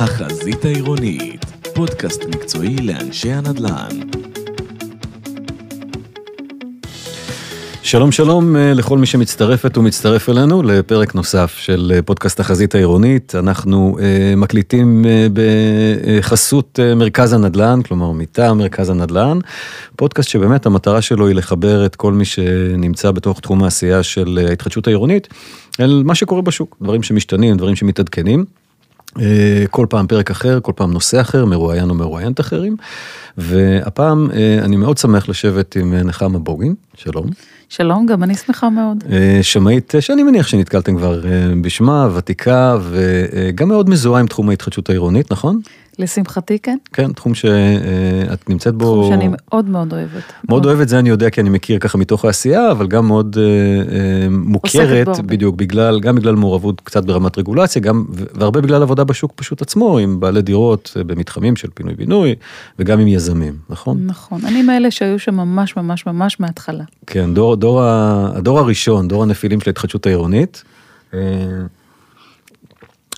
החזית העירונית, פודקאסט מקצועי לאנשי הנדל"ן. שלום שלום אה, לכל מי שמצטרפת ומצטרף אלינו לפרק נוסף של אה, פודקאסט החזית העירונית. אנחנו uh, מקליטים בחסות מרכז הנדל"ן, כלומר מטעם מרכז הנדל"ן, פודקאסט שבאמת המטרה שלו היא לחבר את כל מי שנמצא בתוך תחום העשייה של ההתחדשות העירונית אל מה שקורה בשוק, דברים שמשתנים, דברים שמתעדכנים. כל פעם פרק אחר, כל פעם נושא אחר, מרואיין או מרואיינת אחרים. והפעם אני מאוד שמח לשבת עם נחמה בוגין, שלום. שלום, גם אני שמחה מאוד. אה, שמאית שאני מניח שנתקלתם כבר אה, בשמה, ותיקה וגם מאוד מזוהה עם תחום ההתחדשות העירונית, נכון? לשמחתי כן. כן, תחום שאת נמצאת בו. תחום שאני מאוד מאוד אוהבת. מאוד, מאוד אוהבת זה אני יודע כי אני מכיר ככה מתוך העשייה, אבל גם מאוד אה, מוכרת, בדיוק, בגלל, גם בגלל מעורבות קצת ברמת רגולציה, גם, והרבה בגלל עבודה בשוק פשוט עצמו, עם בעלי דירות במתחמים של פינוי-בינוי, וגם עם יזמים, נכון? נכון, אני מאלה שהיו שם ממש ממש ממש מההתחלה. כן, דור, דור, הדור הראשון, דור הנפילים של ההתחדשות העירונית.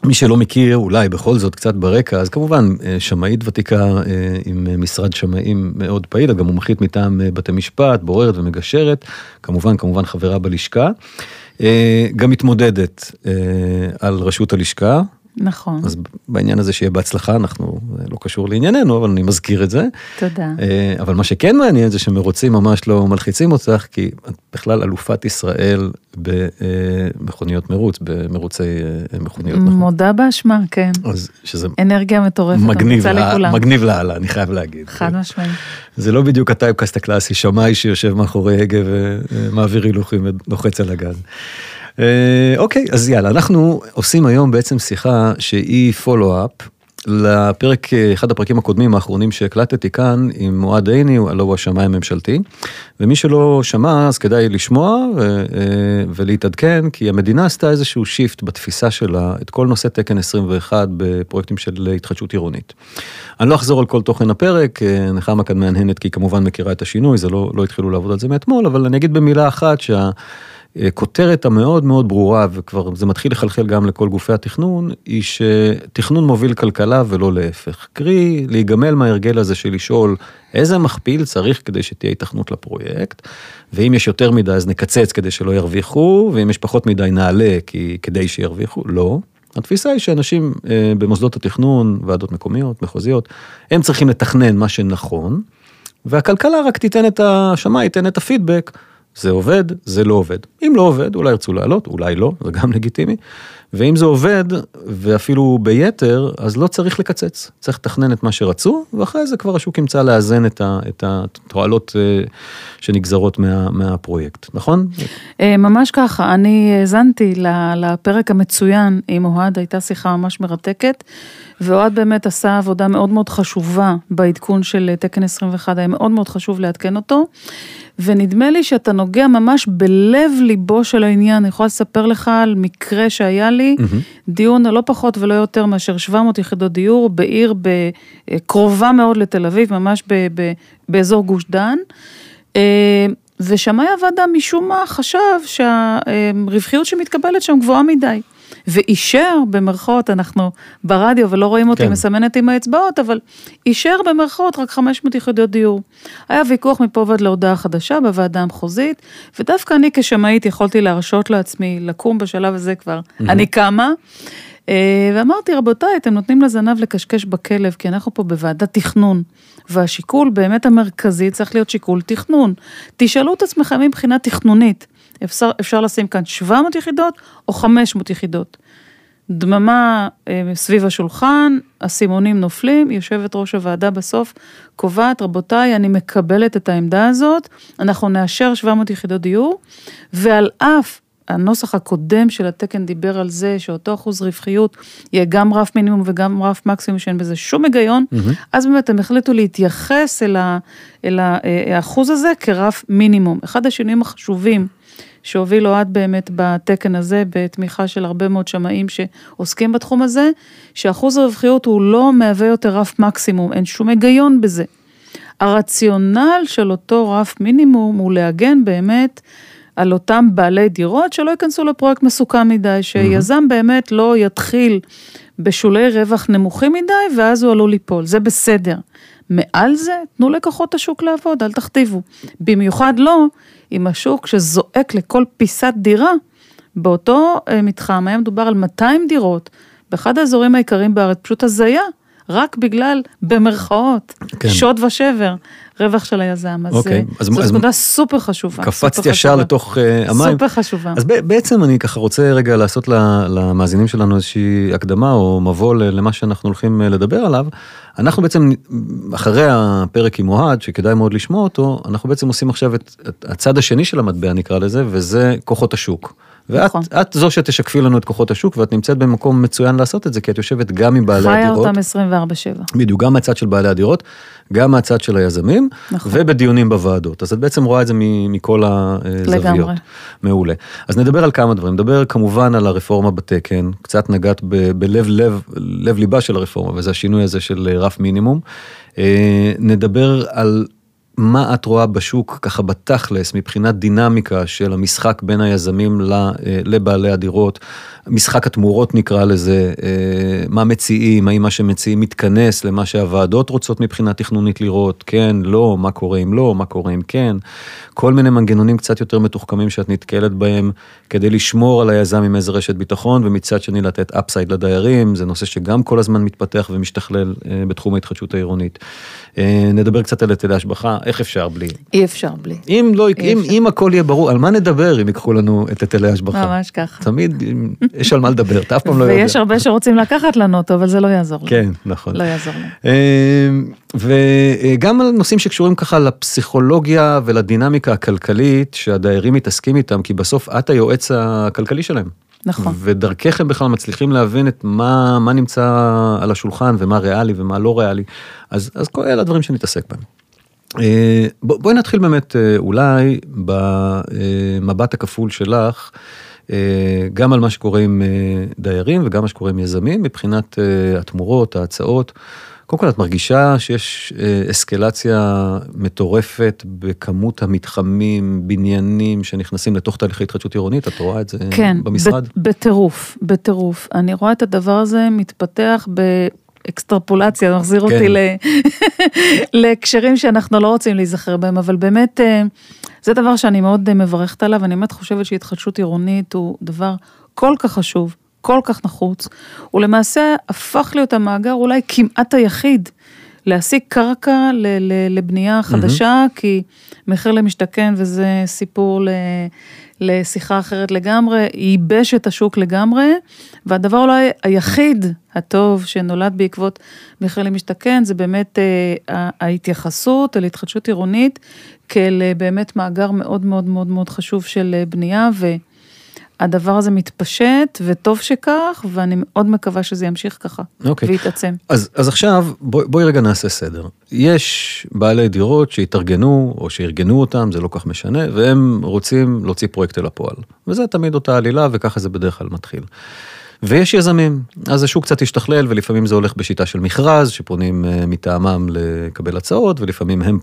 מי שלא מכיר, אולי בכל זאת קצת ברקע, אז כמובן שמאית ותיקה עם משרד שמאים מאוד פעיל, גם מומחית מטעם בתי משפט, בוררת ומגשרת, כמובן, כמובן חברה בלשכה. גם מתמודדת על ראשות הלשכה, נכון. אז בעניין הזה שיהיה בהצלחה, אנחנו, זה לא קשור לענייננו, אבל אני מזכיר את זה. תודה. אה, אבל מה שכן מעניין זה שמרוצים ממש לא מלחיצים אותך, כי את בכלל אלופת ישראל במכוניות מרוץ, במרוצי אה, מכוניות. נכון? מודה באשמה, כן. אז שזה... אנרגיה מטורפת, מגניב, לה, מגניב לאללה, אני חייב להגיד. חד משמעית. זה לא בדיוק הטייפקאסט הקלאסי, שמאי שיושב מאחורי הגה ומעביר הילוכים ולוחץ על הגז. אה, אוקיי, אז יאללה, אנחנו עושים היום בעצם שיחה שהיא follow-up לפרק, אחד הפרקים הקודמים האחרונים שהקלטתי כאן עם אוהד עיני, הלוא הוא השמאי הממשלתי, ומי שלא שמע אז כדאי לשמוע אה, ולהתעדכן, כי המדינה עשתה איזשהו shift בתפיסה שלה את כל נושא תקן 21 בפרויקטים של התחדשות עירונית. אני לא אחזור על כל תוכן הפרק, אה, נחמה כאן מהנהנת כי היא כמובן מכירה את השינוי, זה לא, לא התחילו לעבוד על זה מאתמול, אבל אני אגיד במילה אחת שה... הכותרת המאוד מאוד ברורה, וכבר זה מתחיל לחלחל גם לכל גופי התכנון, היא שתכנון מוביל כלכלה ולא להפך. קרי, להיגמל מההרגל הזה של לשאול איזה מכפיל צריך כדי שתהיה התכנות לפרויקט, ואם יש יותר מדי אז נקצץ כדי שלא ירוויחו, ואם יש פחות מדי נעלה כי, כדי שירוויחו, לא. התפיסה היא שאנשים אה, במוסדות התכנון, ועדות מקומיות, מחוזיות, הם צריכים לתכנן מה שנכון, והכלכלה רק תיתן את השמאי, ייתן את הפידבק. זה עובד, זה לא עובד. אם לא עובד, אולי ירצו לעלות, אולי לא, זה גם לגיטימי. ואם זה עובד, ואפילו ביתר, אז לא צריך לקצץ. צריך לתכנן את מה שרצו, ואחרי זה כבר השוק ימצא לאזן את התועלות אה, שנגזרות מה, מהפרויקט, נכון? אה, ממש ככה, אני האזנתי לפרק המצוין עם אוהד, הייתה שיחה ממש מרתקת. ואוהד באמת עשה עבודה מאוד מאוד חשובה בעדכון של תקן 21, היה מאוד מאוד חשוב לעדכן אותו. ונדמה לי שאתה נוגע ממש בלב ליבו של העניין, אני יכולה לספר לך על מקרה שהיה לי, mm-hmm. דיון לא פחות ולא יותר מאשר 700 יחידות דיור בעיר קרובה מאוד לתל אביב, ממש ב, ב, באזור גוש דן. אה, ושמאי הוועדה משום מה חשב שהרווחיות שמתקבלת שם גבוהה מדי. ואישר במרכאות, אנחנו ברדיו ולא רואים אותי כן. מסמנת עם האצבעות, אבל אישר במרכאות רק 500 יחידות דיור. היה ויכוח מפה ועד להודעה חדשה בוועדה המחוזית, ודווקא אני כשמאית יכולתי להרשות לעצמי לקום בשלב הזה כבר, mm-hmm. אני קמה. אה, ואמרתי, רבותיי, אתם נותנים לזנב לקשקש בכלב, כי אנחנו פה בוועדת תכנון, והשיקול באמת המרכזי צריך להיות שיקול תכנון. תשאלו את עצמכם מבחינה תכנונית, אפשר, אפשר לשים כאן 700 יחידות או 500 יחידות. דממה אה, סביב השולחן, הסימונים נופלים, יושבת ראש הוועדה בסוף קובעת, רבותיי, אני מקבלת את העמדה הזאת, אנחנו נאשר 700 יחידות דיור, ועל אף הנוסח הקודם של התקן דיבר על זה שאותו אחוז רווחיות יהיה גם רף מינימום וגם רף מקסימום שאין בזה שום היגיון, mm-hmm. אז באמת הם החליטו להתייחס אל, ה, אל אה, האחוז הזה כרף מינימום. אחד השינויים החשובים שהוביל אוהד באמת בתקן הזה, בתמיכה של הרבה מאוד שמאים שעוסקים בתחום הזה, שאחוז הרווחיות הוא לא מהווה יותר רף מקסימום, אין שום היגיון בזה. הרציונל של אותו רף מינימום הוא להגן באמת על אותם בעלי דירות שלא ייכנסו לפרויקט מסוכן מדי, שיזם באמת לא יתחיל בשולי רווח נמוכים מדי, ואז הוא עלול ליפול, זה בסדר. מעל זה, תנו לכוחות השוק לעבוד, אל תכתיבו. במיוחד לא, אם השוק שזועק לכל פיסת דירה, באותו אה, מתחם היה מדובר על 200 דירות, באחד האזורים העיקריים בארץ, פשוט הזיה, רק בגלל, במרכאות, כן. שוד ושבר, רווח של היזם. אז אוקיי, אה, אז- זו אז- נקודה סופר חשובה. קפצתי ישר. לתוך אה, המים. סופר חשובה. אז בעצם אני ככה רוצה רגע לעשות למאזינים שלנו איזושהי הקדמה או מבוא למה שאנחנו הולכים לדבר עליו. אנחנו בעצם, אחרי הפרק עם אוהד, שכדאי מאוד לשמוע אותו, אנחנו בעצם עושים עכשיו את, הצד השני של המטבע נקרא לזה, וזה כוחות השוק. ואת נכון. את זו שתשקפי לנו את כוחות השוק, ואת נמצאת במקום מצוין לעשות את זה, כי את יושבת גם עם בעלי חיה הדירות. אותם 24/7. בדיוק, גם מהצד של בעלי הדירות, גם מהצד של היזמים, נכון. ובדיונים בוועדות. אז את בעצם רואה את זה מכל הזוויות. לגמרי. מעולה. אז נדבר על כמה דברים. נדבר כמובן על הרפורמה בתקן, קצת נגעת ב- בלב לב, לב ליבה של הרפורמה, וזה השינוי הזה של אה, רף מינימום. אה, נדבר על מה את רואה בשוק ככה בתכלס מבחינת דינמיקה של המשחק בין היזמים אה, לבעלי הדירות, משחק התמורות נקרא לזה, אה, מה מציעים, האם מה שמציעים מתכנס למה שהוועדות רוצות מבחינה תכנונית לראות, כן, לא, מה קורה אם לא, מה קורה אם כן, כל מיני מנגנונים קצת יותר מתוחכמים שאת נתקלת בהם כדי לשמור על היזם עם איזה רשת ביטחון ומצד שני לתת אפסייד לדיירים, זה נושא שגם כל הזמן מתפתח ומשתכלל אה, בתחום ההתחדשות העירונית. נדבר קצת על היטלי השבחה, איך אפשר בלי? אי אפשר בלי. אם לא, אי אם, אפשר. אם הכל יהיה ברור, על מה נדבר אם ייקחו לנו את היטלי ההשבחה? ממש ככה. תמיד יש על מה לדבר, אתה אף פעם לא יודע. ויש הרבה שרוצים לקחת לנו אותו, אבל זה לא יעזור. לנו. כן, נכון. לא יעזור לנו. אה, וגם על נושאים שקשורים ככה לפסיכולוגיה ולדינמיקה הכלכלית שהדיירים מתעסקים איתם, כי בסוף את היועץ הכלכלי שלהם. נכון. ודרכך הם בכלל מצליחים להבין את מה, מה נמצא על השולחן ומה ריאלי ומה לא ריאלי. אז, אז כל אלה הדברים שנתעסק בהם. אה, בוא- בואי נתחיל באמת אה, אולי במבט הכפול שלך, אה, גם על מה שקורה עם דיירים וגם מה שקורה עם יזמים מבחינת התמורות, ההצעות. קודם כל את מרגישה שיש אסקלציה מטורפת בכמות המתחמים, בניינים שנכנסים לתוך תהליכי התחדשות עירונית, את רואה את זה כן, במשרד? ב- בטירוף, בטירוף. אני רואה את הדבר הזה מתפתח באקסטרפולציה, זה מחזיר כן. אותי ל- להקשרים שאנחנו לא רוצים להיזכר בהם, אבל באמת, אה, זה דבר שאני מאוד מברכת עליו, אני באמת חושבת שהתחדשות עירונית הוא דבר כל כך חשוב, כל כך נחוץ. הוא למעשה הפך להיות המאגר אולי כמעט היחיד. להשיג קרקע ל- ל- לבנייה חדשה, כי מחיר למשתכן, וזה סיפור ל- לשיחה אחרת לגמרי, ייבש את השוק לגמרי, והדבר אולי היחיד הטוב שנולד בעקבות מחיר למשתכן, זה באמת אה, ההתייחסות אל התחדשות עירונית, כאל אה, באמת מאגר מאוד מאוד מאוד מאוד חשוב של אה, בנייה, ו... הדבר הזה מתפשט, וטוב שכך, ואני מאוד מקווה שזה ימשיך ככה, אוקיי. ויתעצם. אז, אז עכשיו בוא, בואי רגע נעשה סדר. יש בעלי דירות שהתארגנו או שארגנו אותם, זה לא כך משנה, והם רוצים להוציא פרויקט אל הפועל. וזה תמיד אותה עלילה וככה זה בדרך כלל מתחיל. ויש יזמים, אז השוק קצת השתכלל ולפעמים זה הולך בשיטה של מכרז שפונים אה, מטעמם לקבל הצעות ולפעמים הם,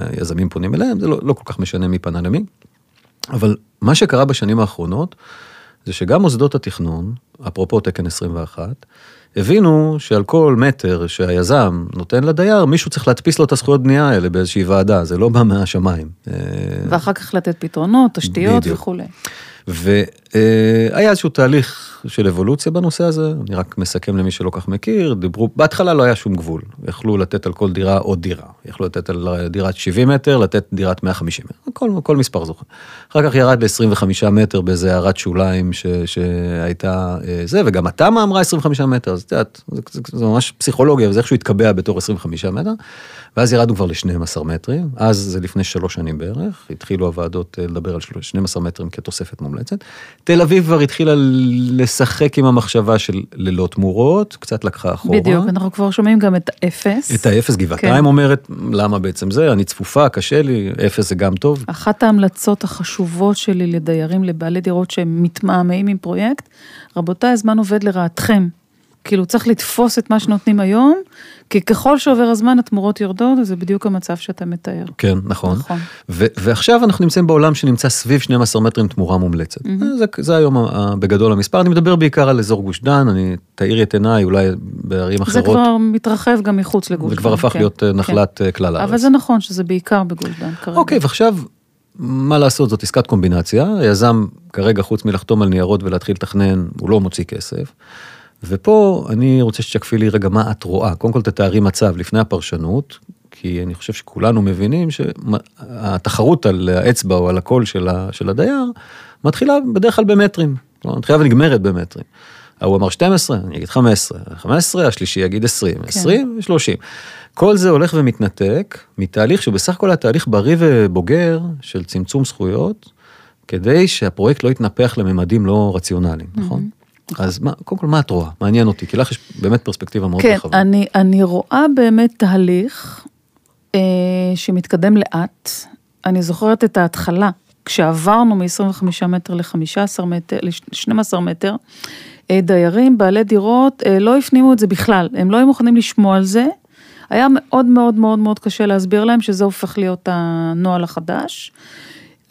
היזמים פונים אליהם, זה לא, לא כל כך משנה מי פנה למי. אבל מה שקרה בשנים האחרונות, זה שגם מוסדות התכנון, אפרופו תקן 21, הבינו שעל כל מטר שהיזם נותן לדייר, מישהו צריך להדפיס לו את הזכויות בנייה האלה באיזושהי ועדה, זה לא בא מהשמיים. ואחר כך לתת פתרונות, תשתיות בדיוק. וכולי. והיה איזשהו תהליך של אבולוציה בנושא הזה, אני רק מסכם למי שלא כך מכיר, דיברו, בהתחלה לא היה שום גבול, יכלו לתת על כל דירה עוד דירה, יכלו לתת על דירת 70 מטר, לתת דירת 150 מטר, כל, כל מספר זוכר. אחר כך ירד ל-25 מטר באיזה הערת שוליים ש, שהייתה אה, זה, וגם התמ"א אמרה 25 מטר, אז את יודעת, זה, זה, זה ממש פסיכולוגיה, וזה איכשהו התקבע בתור 25 מטר, ואז ירדנו כבר ל-12 מטרים, אז זה לפני שלוש שנים בערך, התחילו הוועדות אה, לדבר על 12 מטרים כתוספת מומלצת. תל אביב כבר התחילה לשחק עם המחשבה של ללא תמורות, קצת לקחה אחורה. בדיוק, אנחנו כבר שומעים גם את האפס. את האפס גבעתיים כן. אומרת, למה בעצם זה? אני צפופה, קשה לי, אפס זה גם טוב. אחת ההמלצות החשובות שלי לדיירים, לבעלי דירות שהם מתמהמהים עם פרויקט, רבותיי, הזמן עובד לרעתכם. כאילו צריך לתפוס את מה שנותנים היום, כי ככל שעובר הזמן התמורות יורדות, וזה בדיוק המצב שאתה מתאר. כן, נכון. נכון. ו- ועכשיו אנחנו נמצאים בעולם שנמצא סביב 12 מטרים תמורה מומלצת. זה, זה היום ה- בגדול המספר, אני מדבר בעיקר על אזור גוש דן, אני, תאירי את עיניי, אולי בערים זה אחרות, כבר מתרחב גם מחוץ לגוש זה כבר דן, הפך כן, להיות אה, כן. נחלת אה, כלל הארץ. אבל זה נכון שזה בעיקר בגוש דן כרגע. אוקיי, ועכשיו, מה לעשות, זאת עסקת קומבינציה, היזם כרגע חוץ מלחתום על ניירות ולהתחיל לתכנן, הוא לא מוציא כסף. ופה אני רוצה שתשקפי לי רגע מה את רואה, קודם כל תתארי מצב לפני הפרשנות, כי אני חושב שכולנו מבינים שהתחרות על האצבע או על הקול של, ה, של הדייר, מתחילה בדרך כלל במטרים, כלומר, מתחילה ונגמרת במטרים. ההוא אמר 12, אני אגיד 15, 15, השלישי יגיד 20, כן. 20 ו-30. כל זה הולך ומתנתק מתהליך שבסך הכל היה תהליך בריא ובוגר של צמצום זכויות, כדי שהפרויקט לא יתנפח לממדים לא רציונליים, נכון? אז מה, קודם כל, מה את רואה? מעניין אותי, כי לך יש באמת פרספקטיבה מאוד כן, רחבה. אני, אני רואה באמת תהליך אה, שמתקדם לאט. אני זוכרת את ההתחלה, כשעברנו מ-25 מטר ל-15 מטר, ל-12 מטר, אה, דיירים, בעלי דירות, אה, לא הפנימו את זה בכלל, הם לא היו מוכנים לשמוע על זה. היה מאוד מאוד מאוד מאוד קשה להסביר להם שזה הופך להיות הנוהל החדש.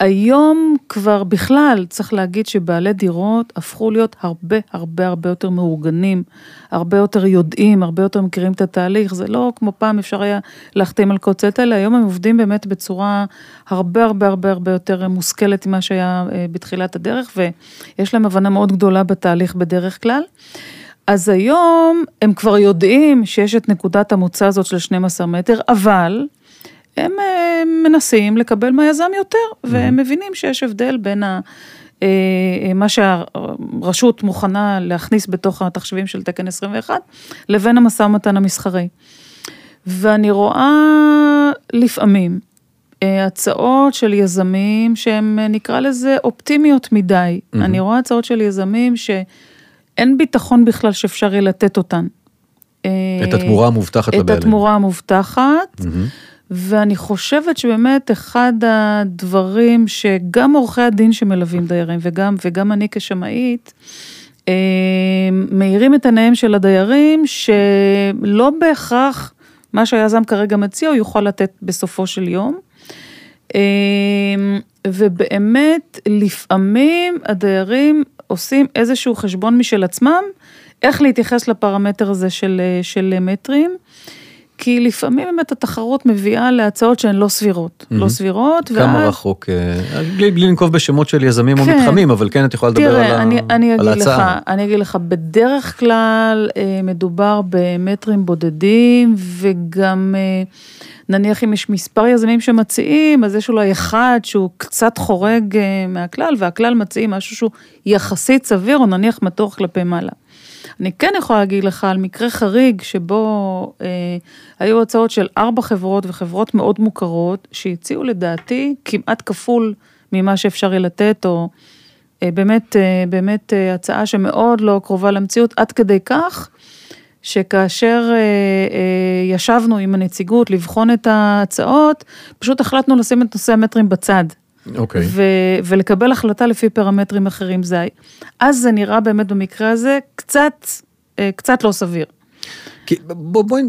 היום כבר בכלל צריך להגיד שבעלי דירות הפכו להיות הרבה הרבה הרבה יותר מאורגנים, הרבה יותר יודעים, הרבה יותר מכירים את התהליך, זה לא כמו פעם אפשר היה להחתים על קוצת האלה, היום הם עובדים באמת בצורה הרבה הרבה הרבה הרבה יותר מושכלת ממה שהיה אה, בתחילת הדרך, ויש להם הבנה מאוד גדולה בתהליך בדרך כלל. אז היום הם כבר יודעים שיש את נקודת המוצא הזאת של 12 מטר, אבל הם אה, מנסים לקבל מהיזם יותר, והם מבינים שיש הבדל בין ה... אה, מה שהרשות מוכנה להכניס בתוך התחשבים של תקן 21, לבין המשא ומתן המסחרי. ואני רואה לפעמים אה, הצעות של יזמים שהן נקרא לזה אופטימיות מדי. Mm-hmm. אני רואה הצעות של יזמים שאין ביטחון בכלל שאפשר יהיה לתת אותן. את התמורה המובטחת את לבעלים. התמורה המובטחת. מהמם. ואני חושבת שבאמת אחד הדברים שגם עורכי הדין שמלווים דיירים וגם, וגם אני כשמאית, אה, מאירים את עיניהם של הדיירים שלא בהכרח מה שהיזם כרגע מציע הוא יוכל לתת בסופו של יום. אה, ובאמת לפעמים הדיירים עושים איזשהו חשבון משל עצמם, איך להתייחס לפרמטר הזה של, של מטרים. כי לפעמים באמת התחרות מביאה להצעות שהן לא סבירות, mm-hmm. לא סבירות. כמה ואז... רחוק, אה, בלי, בלי לנקוב בשמות של יזמים כן. או מתחמים, אבל כן את יכולה לדבר תראה, על, אני, ה... אני על ההצעה. לך, אני אגיד לך, בדרך כלל אה, מדובר במטרים בודדים, וגם אה, נניח אם יש מספר יזמים שמציעים, אז יש אולי אחד שהוא קצת חורג מהכלל, והכלל מציעים משהו שהוא יחסית סביר, או נניח מתוח כלפי מעלה. אני כן יכולה להגיד לך על מקרה חריג שבו אה, היו הצעות של ארבע חברות וחברות מאוד מוכרות שהציעו לדעתי כמעט כפול ממה שאפשר יהיה לתת, או אה, באמת, אה, באמת אה, הצעה שמאוד לא קרובה למציאות, עד כדי כך שכאשר אה, אה, ישבנו עם הנציגות לבחון את ההצעות, פשוט החלטנו לשים את נושא המטרים בצד. אוקיי. ו- ולקבל החלטה לפי פרמטרים אחרים זה, אז זה נראה באמת במקרה הזה קצת, אה, קצת לא סביר. כי בוא, בואי,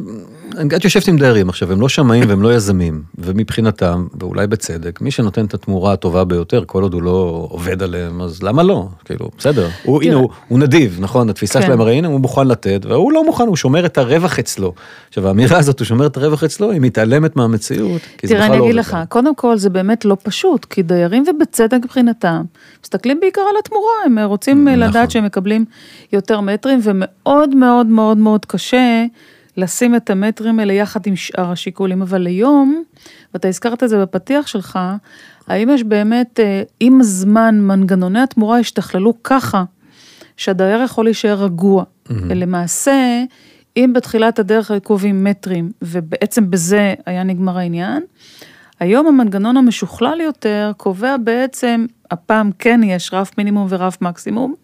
את יושבת עם דיירים עכשיו, הם לא שמאים והם לא יזמים, ומבחינתם, ואולי בצדק, מי שנותן את התמורה הטובה ביותר, כל עוד הוא לא עובד עליהם, אז למה לא? כאילו, בסדר. הוא, הנה, הוא, הוא נדיב, נכון? התפיסה כן. שלהם, הרי הנה, הוא מוכן לתת, והוא לא מוכן, הוא שומר את הרווח אצלו. עכשיו, האמירה הזאת, הוא שומר את הרווח אצלו, היא מתעלמת מהמציאות, כי זה תראה, בכלל אני לא אגיד עובד לך. קודם כל זה באמת לא פשוט, כי דיירים ובצדק מבחינתם, מסתכלים בעיקר על התמורה, הם רוצים נכון. לדעת שהם מקבלים יותר מטרים, ומאוד מאוד מאוד מאוד קשה לשים את המטרים האלה יחד עם שאר השיקולים, אבל היום, ואתה הזכרת את זה בפתיח שלך, האם יש באמת, אה, עם הזמן מנגנוני התמורה השתכללו ככה, שהדייר יכול להישאר רגוע. למעשה, אם בתחילת הדרך היו קובעים מטרים, ובעצם בזה היה נגמר העניין, היום המנגנון המשוכלל יותר קובע בעצם, הפעם כן יש רף מינימום ורף מקסימום,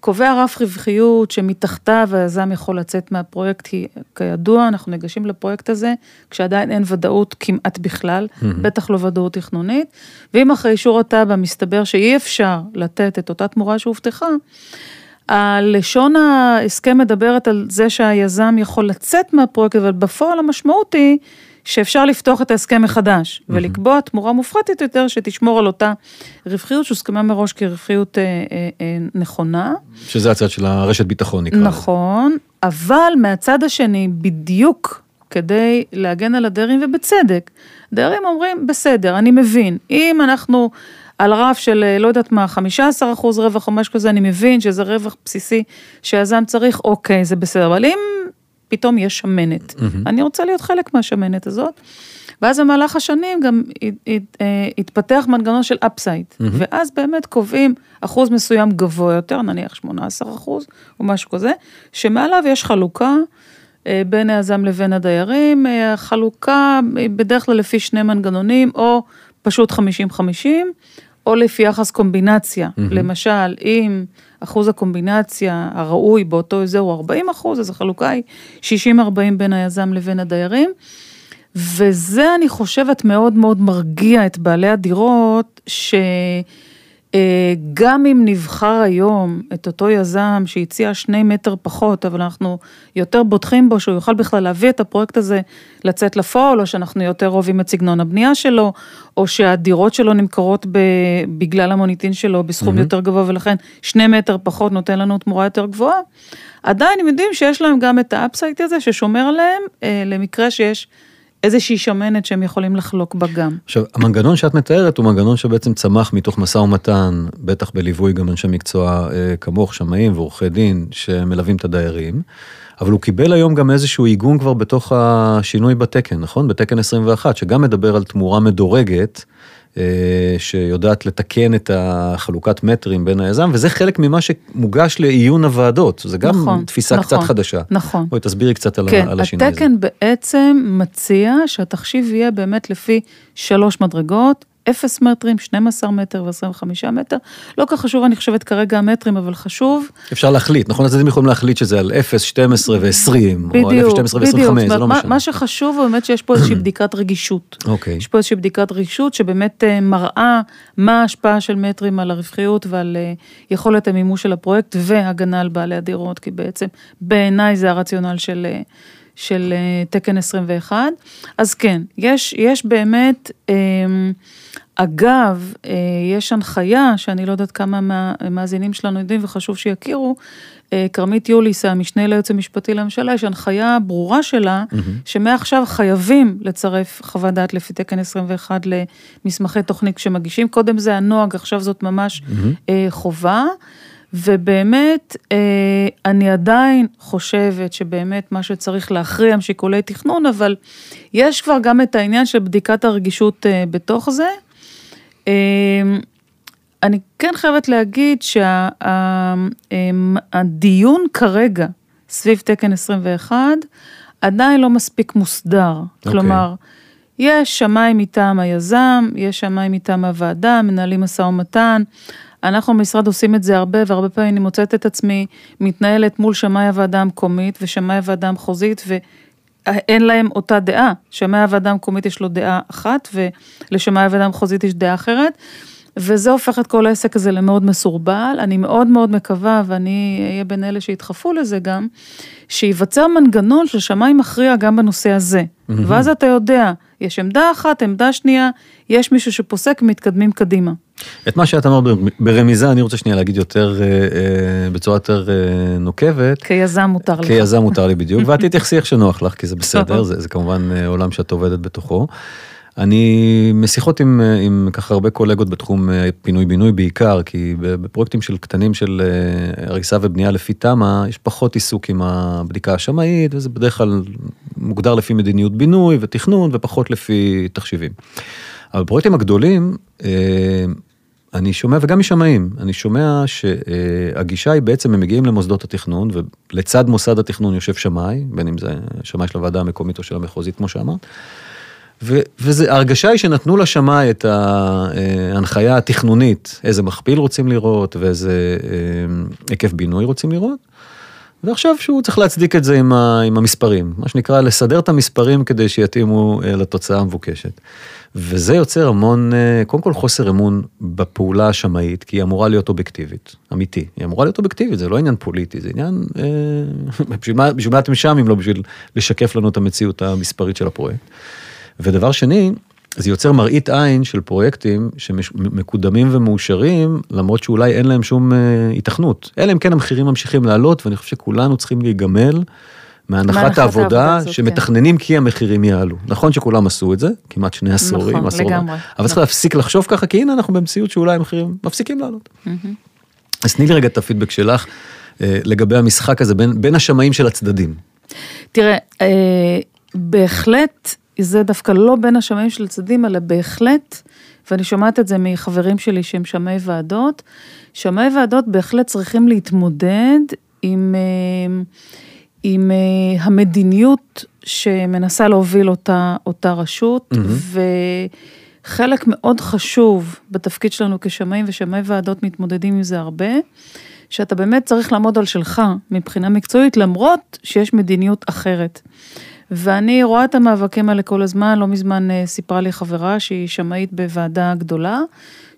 קובע רף רווחיות שמתחתיו היזם יכול לצאת מהפרויקט, כי כידוע אנחנו ניגשים לפרויקט הזה כשעדיין אין ודאות כמעט בכלל, בטח לא ודאות תכנונית, ואם אחרי אישור התב"ע מסתבר שאי אפשר לתת את אותה תמורה שהובטחה, הלשון ההסכם מדברת על זה שהיזם יכול לצאת מהפרויקט, אבל בפועל המשמעות היא שאפשר לפתוח את ההסכם מחדש, ולקבוע תמורה מופחתת יותר שתשמור על אותה רווחיות שהוסכמה מראש כרווחיות אה, אה, אה, נכונה. שזה הצד של הרשת ביטחון נקרא. נכון, אבל מהצד השני, בדיוק כדי להגן על הדיירים, ובצדק, דיירים אומרים, בסדר, אני מבין, אם אנחנו על רף של, אה, לא יודעת מה, 15 אחוז רווח או משהו כזה, אני מבין שזה רווח בסיסי שהיזם צריך, אוקיי, זה בסדר, אבל אם פתאום יש שמנת, אני רוצה להיות חלק מהשמנת הזאת. ואז במהלך השנים גם אה, התפתח מנגנון של אפסייד, ואז באמת קובעים אחוז מסוים גבוה יותר, נניח 18 אחוז או משהו כזה, שמעליו יש חלוקה אה, בין היזם לבין הדיירים, אה, החלוקה היא בדרך כלל לפי שני מנגנונים, או פשוט 50-50, או לפי יחס קומבינציה. למשל, אם אחוז הקומבינציה הראוי באותו אזור הוא 40 אחוז, אז החלוקה היא 60-40 בין היזם לבין הדיירים. וזה, אני חושבת, מאוד מאוד מרגיע את בעלי הדירות, שגם אם נבחר היום את אותו יזם שהציע שני מטר פחות, אבל אנחנו יותר בוטחים בו שהוא יוכל בכלל להביא את הפרויקט הזה לצאת לפועל, או שאנחנו יותר אוהבים את סגנון הבנייה שלו, או שהדירות שלו נמכרות בגלל המוניטין שלו בסכום mm-hmm. יותר גבוה, ולכן שני מטר פחות נותן לנו תמורה יותר גבוהה. עדיין הם יודעים שיש להם גם את ה upside הזה ששומר עליהם אה, למקרה שיש איזושהי שמנת שהם יכולים לחלוק בה גם. עכשיו, המנגנון שאת מתארת הוא מנגנון שבעצם צמח מתוך משא ומתן, בטח בליווי גם אנשי מקצוע אה, כמוך, שמאים ועורכי דין, שמלווים את הדיירים, אבל הוא קיבל היום גם איזשהו עיגון כבר בתוך השינוי בתקן, נכון? בתקן 21, שגם מדבר על תמורה מדורגת, שיודעת לתקן את החלוקת מטרים בין היזם, וזה חלק ממה שמוגש לעיון הוועדות, זה גם נכון, תפיסה נכון, קצת חדשה. נכון. בואי תסבירי קצת על, כן, על השינוי הזה. התקן בעצם מציע שהתחשיב יהיה באמת לפי שלוש מדרגות, 0 מטרים, 12 מטר ו-25 מטר. לא כל כך חשוב, אני חושבת כרגע המטרים, אבל חשוב. אפשר להחליט, נכון? הצדדים יכולים להחליט שזה על 0, 12 ו-20, או על 0, בדיוק, 12 בדיוק. ו-25, זאת זה לא מה- משנה. מה שחשוב הוא באמת שיש פה איזושהי בדיקת רגישות. אוקיי. יש פה איזושהי בדיקת רגישות שבאמת אה, מראה מה ההשפעה של מטרים על הרווחיות ועל אה, יכולת המימוש של הפרויקט והגנה על בעלי הדירות, כי בעצם בעיניי זה הרציונל של, אה, של תקן 21. אז כן, יש, יש באמת, אה, אגב, אה, יש הנחיה שאני לא יודעת כמה מהמאזינים שלנו יודעים וחשוב שיכירו, אה, כרמית יוליס, המשנה ליועץ המשפטי לממשלה, יש הנחיה ברורה שלה, שמעכשיו חייבים לצרף חוות דעת לפי תקן 21 למסמכי תוכנית כשמגישים, קודם זה הנוהג, עכשיו זאת ממש אה, חובה. ובאמת, אני עדיין חושבת שבאמת מה שצריך להכריע הם שיקולי תכנון, אבל יש כבר גם את העניין של בדיקת הרגישות בתוך זה. אה, אני כן חייבת להגיד שהדיון כרגע סביב תקן 21 עדיין לא מספיק מוסדר. אוקיי. כלומר, יש שמאי מטעם היזם, יש שמאי מטעם הוועדה, מנהלים משא ומתן. אנחנו במשרד עושים את זה הרבה, והרבה פעמים אני מוצאת את עצמי מתנהלת מול שמאי הוועדה המקומית ושמאי הוועדה המחוזית, ואין להם אותה דעה. שמאי הוועדה המקומית יש לו דעה אחת, ולשמאי הוועדה המחוזית יש דעה אחרת. וזה הופך את כל העסק הזה למאוד מסורבל. אני מאוד מאוד מקווה, ואני אהיה בין אלה שידחפו לזה גם, שייווצר מנגנון של שמאי מכריע גם בנושא הזה. ואז אתה יודע, יש עמדה אחת, עמדה שנייה, יש מישהו שפוסק, מתקדמים קדימה. את מה שאת אמרת ברמיזה, אני רוצה שנייה להגיד יותר, אה, אה, בצורה יותר אה, נוקבת. כיזם מותר לך. כיזם מותר לי בדיוק, ואת תתייחסי איך שנוח לך, כי זה בסדר. זה, זה כמובן עולם שאת עובדת בתוכו. אני משיחות עם, אה, עם ככה הרבה קולגות בתחום אה, פינוי-בינוי בעיקר, כי בפרויקטים של קטנים של אה, הריסה ובנייה לפי תמ"א, יש פחות עיסוק עם הבדיקה השמאית, וזה בדרך כלל מוגדר לפי מדיניות בינוי ותכנון, ופחות לפי תחשיבים. אבל בפרויקטים הגדולים, אני שומע, וגם משמאים, אני שומע שהגישה היא בעצם, הם מגיעים למוסדות התכנון, ולצד מוסד התכנון יושב שמאי, בין אם זה שמאי של הוועדה המקומית או של המחוזית, כמו שאמרת. וההרגשה היא שנתנו לשמאי את ההנחיה התכנונית, איזה מכפיל רוצים לראות ואיזה אה, היקף בינוי רוצים לראות, ועכשיו שהוא צריך להצדיק את זה עם, ה, עם המספרים, מה שנקרא לסדר את המספרים כדי שיתאימו אה, לתוצאה המבוקשת. וזה יוצר המון, אה, קודם כל חוסר אמון בפעולה השמאית, כי היא אמורה להיות אובייקטיבית, אמיתי. היא אמורה להיות אובייקטיבית, זה לא עניין פוליטי, זה עניין, אה, בשביל מה אתם שם אם לא בשביל לשקף לנו את המציאות המספרית של הפרויקט. ודבר שני, זה יוצר מראית עין של פרויקטים שמקודמים ומאושרים, למרות שאולי אין להם שום אה, היתכנות. אלא אם כן המחירים ממשיכים לעלות, ואני חושב שכולנו צריכים להיגמל מהנחת העבודה הזאת, שמתכננים כן. כי המחירים יעלו. נכון שכולם עשו את זה, כמעט שני עשורים, נכון, עשור, לגמרי. אבל נכון. צריך להפסיק לחשוב ככה, כי הנה אנחנו במציאות שאולי המחירים מפסיקים לעלות. Mm-hmm. אז תני לי רגע את הפידבק שלך אה, לגבי המשחק הזה בין, בין השמאים של הצדדים. תראה, אה, בהחלט זה דווקא לא בין השמאים של הצדדים, אלא בהחלט, ואני שומעת את זה מחברים שלי שהם שמאי ועדות, שמאי ועדות בהחלט צריכים להתמודד עם, אה, עם אה, המדיניות שמנסה להוביל אותה, אותה רשות, mm-hmm. וחלק מאוד חשוב בתפקיד שלנו כשמאים ושמאי ועדות מתמודדים עם זה הרבה. שאתה באמת צריך לעמוד על שלך מבחינה מקצועית, למרות שיש מדיניות אחרת. ואני רואה את המאבקים האלה כל הזמן, לא מזמן אה, סיפרה לי חברה שהיא שמאית בוועדה גדולה,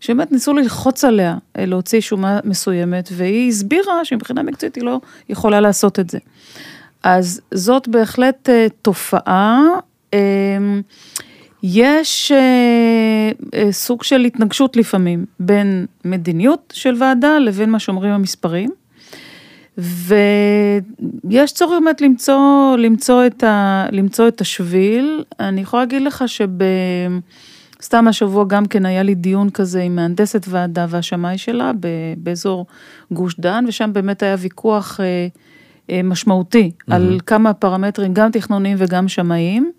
שבאמת ניסו ללחוץ עליה אה, להוציא שומה מסוימת, והיא הסבירה שמבחינה מקצועית היא לא יכולה לעשות את זה. אז זאת בהחלט אה, תופעה. אמ, יש סוג של התנגשות לפעמים בין מדיניות של ועדה לבין מה שאומרים המספרים. ויש צורך באמת למצוא, למצוא, את ה, למצוא את השביל. אני יכולה להגיד לך שבסתם השבוע גם כן היה לי דיון כזה עם מהנדסת ועדה והשמאי שלה באזור גוש דן, ושם באמת היה ויכוח אה, אה, משמעותי mm-hmm. על כמה פרמטרים, גם תכנוניים וגם שמאיים.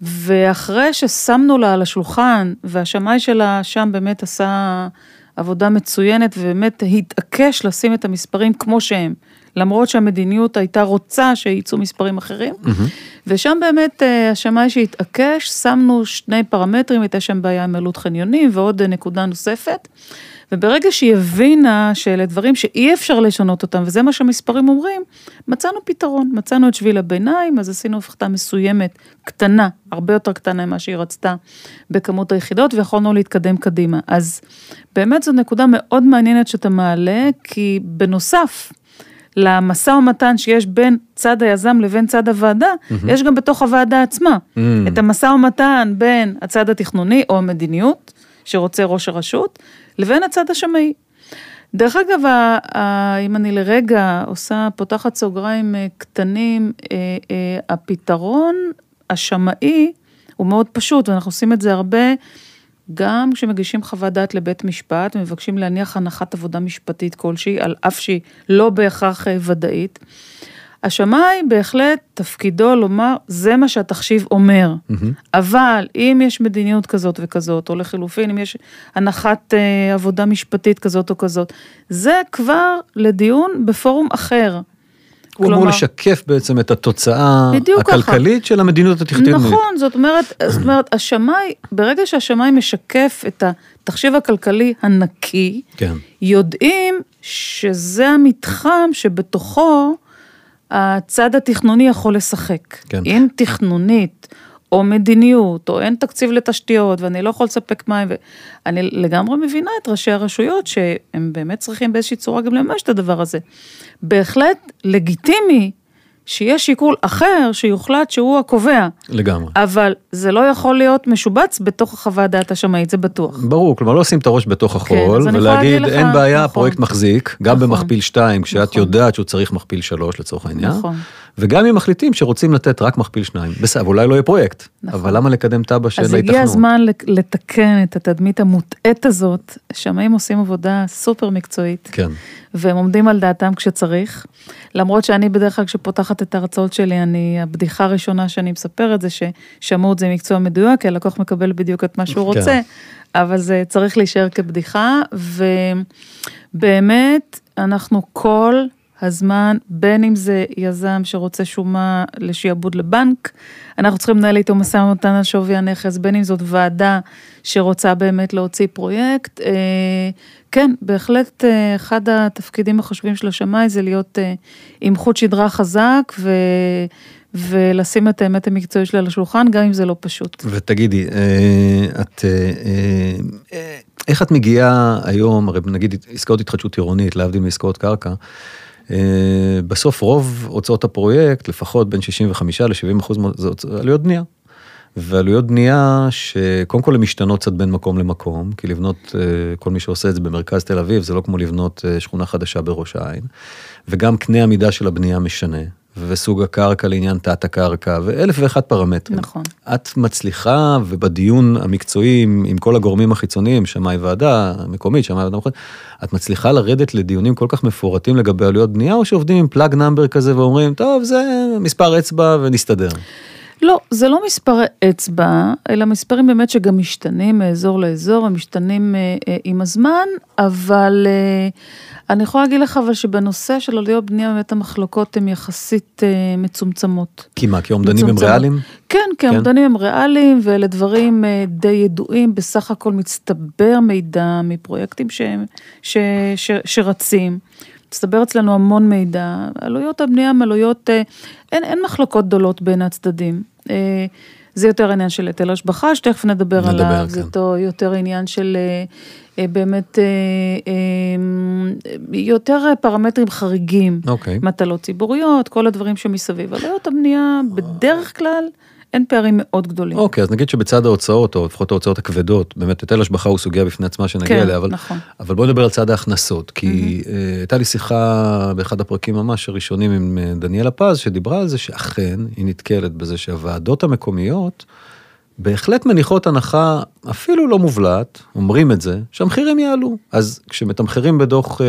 ואחרי ששמנו לה על השולחן, והשמאי שלה שם באמת עשה עבודה מצוינת, ובאמת התעקש לשים את המספרים כמו שהם, למרות שהמדיניות הייתה רוצה שייצאו מספרים אחרים. Mm-hmm. ושם באמת אה, השמאי שהתעקש, שמנו שני פרמטרים, הייתה שם בעיה עם עלות חניונים ועוד נקודה נוספת. וברגע שהיא הבינה שאלה דברים שאי אפשר לשנות אותם, וזה מה שהמספרים אומרים, מצאנו פתרון, מצאנו את שביל הביניים, אז עשינו הפחתה מסוימת, קטנה, הרבה יותר קטנה ממה שהיא רצתה בכמות היחידות, ויכולנו להתקדם קדימה. אז באמת זו נקודה מאוד מעניינת שאתה מעלה, כי בנוסף, למשא ומתן שיש בין צד היזם לבין צד הוועדה, mm-hmm. יש גם בתוך הוועדה עצמה mm-hmm. את המשא ומתן בין הצד התכנוני או המדיניות, שרוצה ראש הרשות, לבין הצד השמאי. דרך אגב, אם אני לרגע עושה, פותחת סוגריים אה, קטנים, אה, אה, הפתרון השמאי הוא מאוד פשוט, ואנחנו עושים את זה הרבה, גם כשמגישים חוות דעת לבית משפט, מבקשים להניח הנחת עבודה משפטית כלשהי, על אף שהיא לא בהכרח ודאית. השמאי בהחלט תפקידו לומר, זה מה שהתחשיב אומר. Mm-hmm. אבל אם יש מדיניות כזאת וכזאת, או לחילופין, אם יש הנחת אה, עבודה משפטית כזאת או כזאת, זה כבר לדיון בפורום אחר. הוא אמור לשקף בעצם את התוצאה הכלכלית ככה. של המדיניות התכנונית. נכון, זאת אומרת, זאת אומרת, השמאי, ברגע שהשמאי משקף את התחשיב הכלכלי הנקי, כן. יודעים שזה המתחם שבתוכו הצד התכנוני יכול לשחק. כן. אם תכנונית, או מדיניות, או אין תקציב לתשתיות, ואני לא יכול לספק מים, ואני לגמרי מבינה את ראשי הרשויות, שהם באמת צריכים באיזושהי צורה גם לממש את הדבר הזה. בהחלט לגיטימי שיש שיקול אחר שיוחלט שהוא הקובע. לגמרי. אבל זה לא יכול להיות משובץ בתוך החוות דעת השמאית, זה בטוח. ברור, כלומר לא לשים את הראש בתוך כן, החול, כן, ולהגיד לך, אין בעיה, נכון, הפרויקט מחזיק, גם נכון, במכפיל 2, כשאת נכון. יודעת שהוא צריך מכפיל 3 לצורך העניין. נכון. וגם אם מחליטים שרוצים לתת רק מכפיל 2, בסדר, אולי לא יהיה פרויקט, נכון. אבל למה לקדם תב"ע של ההתכנות? אז הגיע הזמן לתקן את התדמית המוטעית הזאת, שמאים עושים עבודה סופר מקצועית. כן. והם עומדים על דעתם כשצריך. למרות שאני בדרך כלל כשפותחת את ההרצאות שלי, אני, הבדיחה הראשונה שאני מספרת זה ששמאות זה מקצוע מדויק, כי הלקוח מקבל בדיוק את מה שהוא כן. רוצה, אבל זה צריך להישאר כבדיחה, ובאמת, אנחנו כל הזמן, בין אם זה יזם שרוצה שומה לשיעבוד לבנק, אנחנו צריכים לנהל איתו משא ומתן על שווי הנכס, בין אם זאת ועדה שרוצה באמת להוציא פרויקט. אה, כן, בהחלט אה, אחד התפקידים החשובים של השמאי זה להיות אה, עם חוט שדרה חזק ו... ולשים את האמת המקצועית שלי על השולחן, גם אם זה לא פשוט. ותגידי, את, איך את מגיעה היום, הרי נגיד עסקאות התחדשות עירונית, להבדיל מעסקאות קרקע, בסוף רוב הוצאות הפרויקט, לפחות בין 65 ל-70 אחוז, זה עלויות בנייה. ועלויות בנייה שקודם כל הן משתנות קצת בין מקום למקום, כי לבנות, כל מי שעושה את זה במרכז תל אביב, זה לא כמו לבנות שכונה חדשה בראש העין. וגם קנה המידה של הבנייה משנה, וסוג הקרקע לעניין תת הקרקע, ואלף ואחד פרמטרים. נכון. את מצליחה, ובדיון המקצועי עם, עם כל הגורמים החיצוניים, שמאי ועדה מקומית, שמאי ועדה מקומית, את מצליחה לרדת לדיונים כל כך מפורטים לגבי עלויות בנייה, או שעובדים עם פלאג נאמבר כזה ואומרים, טוב, זה מספר אצבע ונסתדר. לא, זה לא מספרי אצבע, אלא מספרים באמת שגם משתנים מאזור לאזור, הם משתנים אה, אה, עם הזמן, אבל אה, אני יכולה להגיד לך אבל שבנושא של עלויות בנייה באמת המחלוקות הן יחסית אה, מצומצמות. כי מה, כי האומדנים הם ריאליים? כן, כי האומדנים הם ריאליים, ואלה דברים אה, די ידועים, בסך הכל מצטבר מידע מפרויקטים ש, ש, ש, שרצים. מצטבר אצלנו המון מידע, עלויות הבנייה הן עלויות, אה, אין, אין מחלוקות גדולות בין הצדדים. אה, זה יותר עניין של היטל השבחה, שתכף נדבר, נדבר עליו, כן. זה יותר עניין של אה, באמת יותר פרמטרים חריגים. אוקיי. מטלות ציבוריות, כל הדברים שמסביב. עלויות הבנייה בדרך כלל אין פערים מאוד גדולים. אוקיי, אז נגיד שבצד ההוצאות, או לפחות ההוצאות הכבדות, באמת היטל השבחה הוא סוגיה בפני עצמה שנגיע כן, אליה, אבל, נכון. אבל בואי נדבר על צד ההכנסות, כי mm-hmm. הייתה לי שיחה באחד הפרקים ממש הראשונים עם uh, דניאלה פז, שדיברה על זה שאכן היא נתקלת בזה שהוועדות המקומיות, בהחלט מניחות הנחה אפילו לא מובלעת, אומרים את זה, שהמחירים יעלו. אז כשמתמחרים בדוח uh,